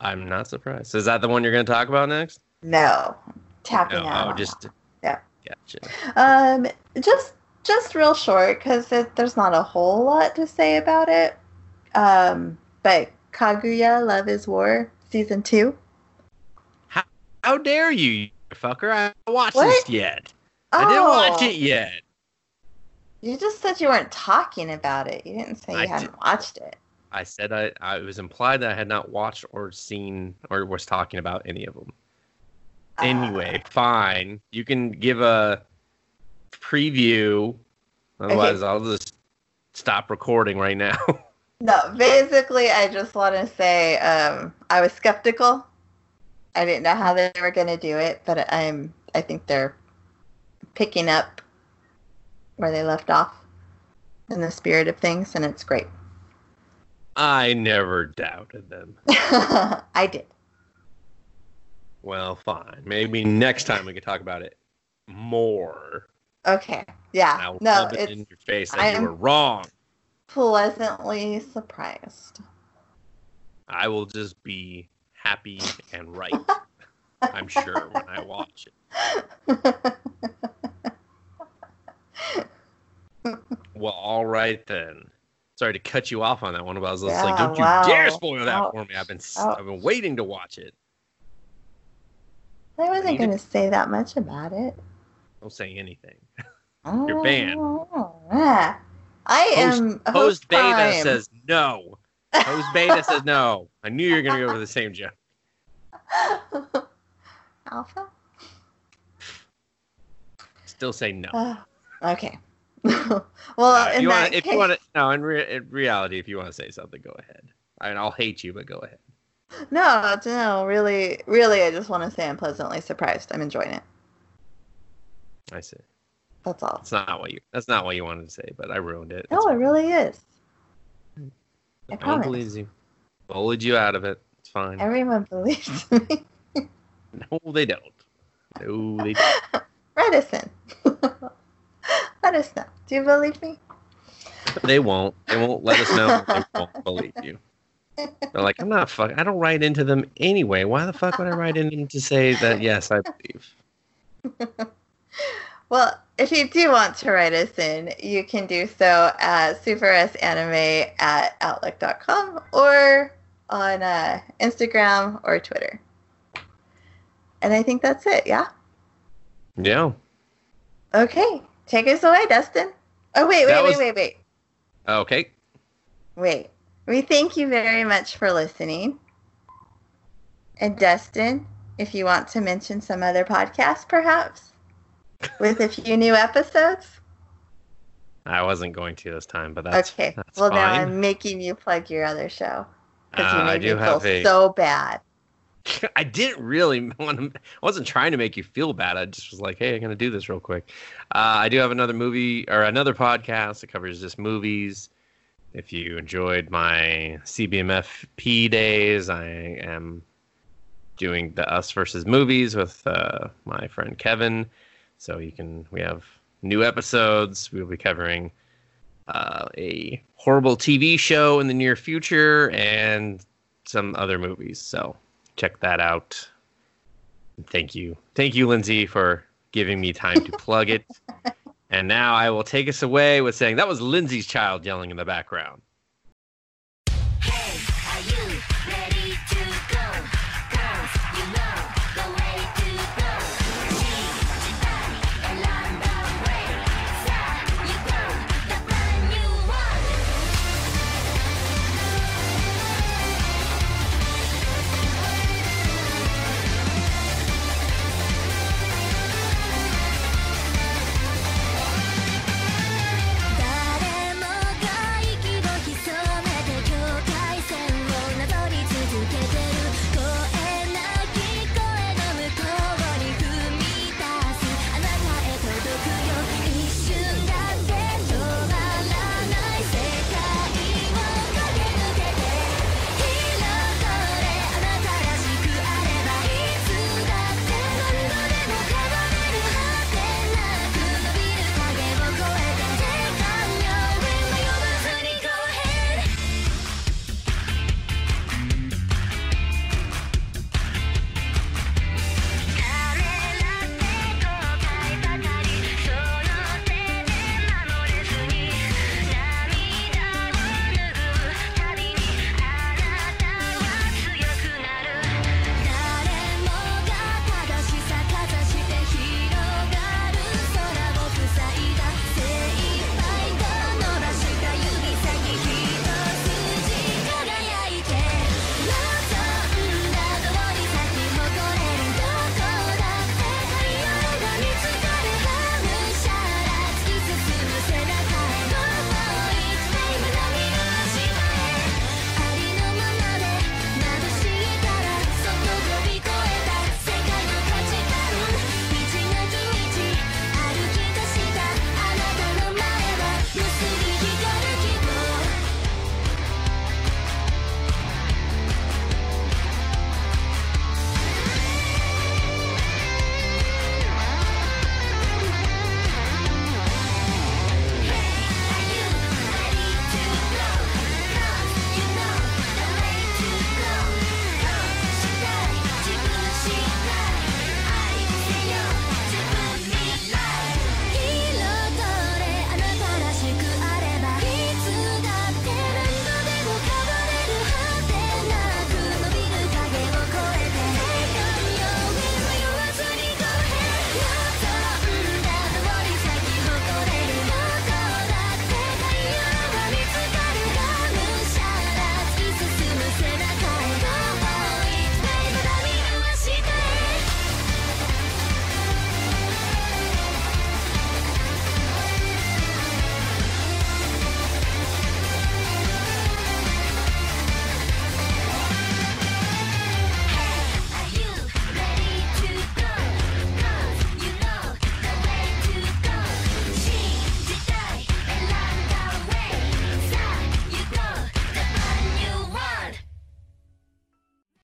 I'm not surprised. Is that the one you're going to talk about next? No, tapping No, out. oh, just Yeah. Gotcha. Um, just just real short because there's not a whole lot to say about it. Um, but Kaguya Love is War season two. How dare you, you fucker? I haven't watched What? this yet. I didn't watch Oh, it yet. You just said you weren't talking about it. You didn't say you I hadn't watched it. I said I, I it was implied that I had not watched or seen or was talking about any of them. Uh, Anyway, fine. You can give a preview. Otherwise, I'll just stop recording right now. No, basically, I just want to say um, I was skeptical. I didn't know how they were going to do it, but I'm. I think they're picking up where they left off in the spirit of things, and it's great. I never doubted them. I did. Well, fine. Maybe next time we can talk about it more. Okay. Yeah. I'll no, it's in your face that I you am- were wrong. pleasantly surprised. I will just be happy and right. I'm sure when I watch it. Well, all right then. Sorry to cut you off on that one, but I was just like, "Don't you dare spoil that Ouch. for me!" I've been Ouch. have been waiting to watch it. I wasn't going to say that much about it. Don't say anything. You're banned. Yeah. I Host- am Host host Beta says no. Host Beta says no. I knew you were gonna go for the same joke. Alpha. Still say no. Ah, okay. well, Uh, if you want, if case, to, no, in, re- in reality, if you want to say something, go ahead. I mean, I'll hate you, but go ahead. No, no, really, really, I just want to say I'm pleasantly surprised. I'm enjoying it. I see. That's all. That's not what you. That's not what you wanted to say, but I ruined it. No, it really is. I I don't promise. believe you. Bullied you out of it. It's fine. Everyone believes me. No, they don't. No, they don't. Reticent. Let us know. Do you believe me? They won't. They won't let us know. They won't believe you. They're like, I'm not fuck. I don't write into them anyway. Why the fuck would I write in to say that? Yes, I believe. Well, if you do want to write us in, you can do so at supersanime at outlook.com or on uh, Instagram or Twitter. And I think that's it, yeah? Yeah. Okay. Take us away, Dustin. Oh, wait, wait, That wait, was- wait, wait. Okay. Wait. We thank you very much for listening. And Dustin, if you want to mention some other podcast, perhaps, with a few new episodes. I wasn't going to this time, but that's okay. That's well, now. I'm making you plug your other show because Uh, you I made do me feel a. so bad. I didn't really want to. I wasn't trying to make you feel bad. I just was like, "Hey, I'm gonna do this real quick." Uh, I do have another movie or another podcast that covers just movies. If you enjoyed my CBMFP days, I am doing the Us versus Movies with uh, my friend Kevin. So you can. We have new episodes. We'll be covering uh, a horrible TV show in the near future and some other movies. So check that out. Thank you. Thank you, Lindsay, for giving me time to plug it. And now I will take us away with saying that was Lindsay's child yelling in the background.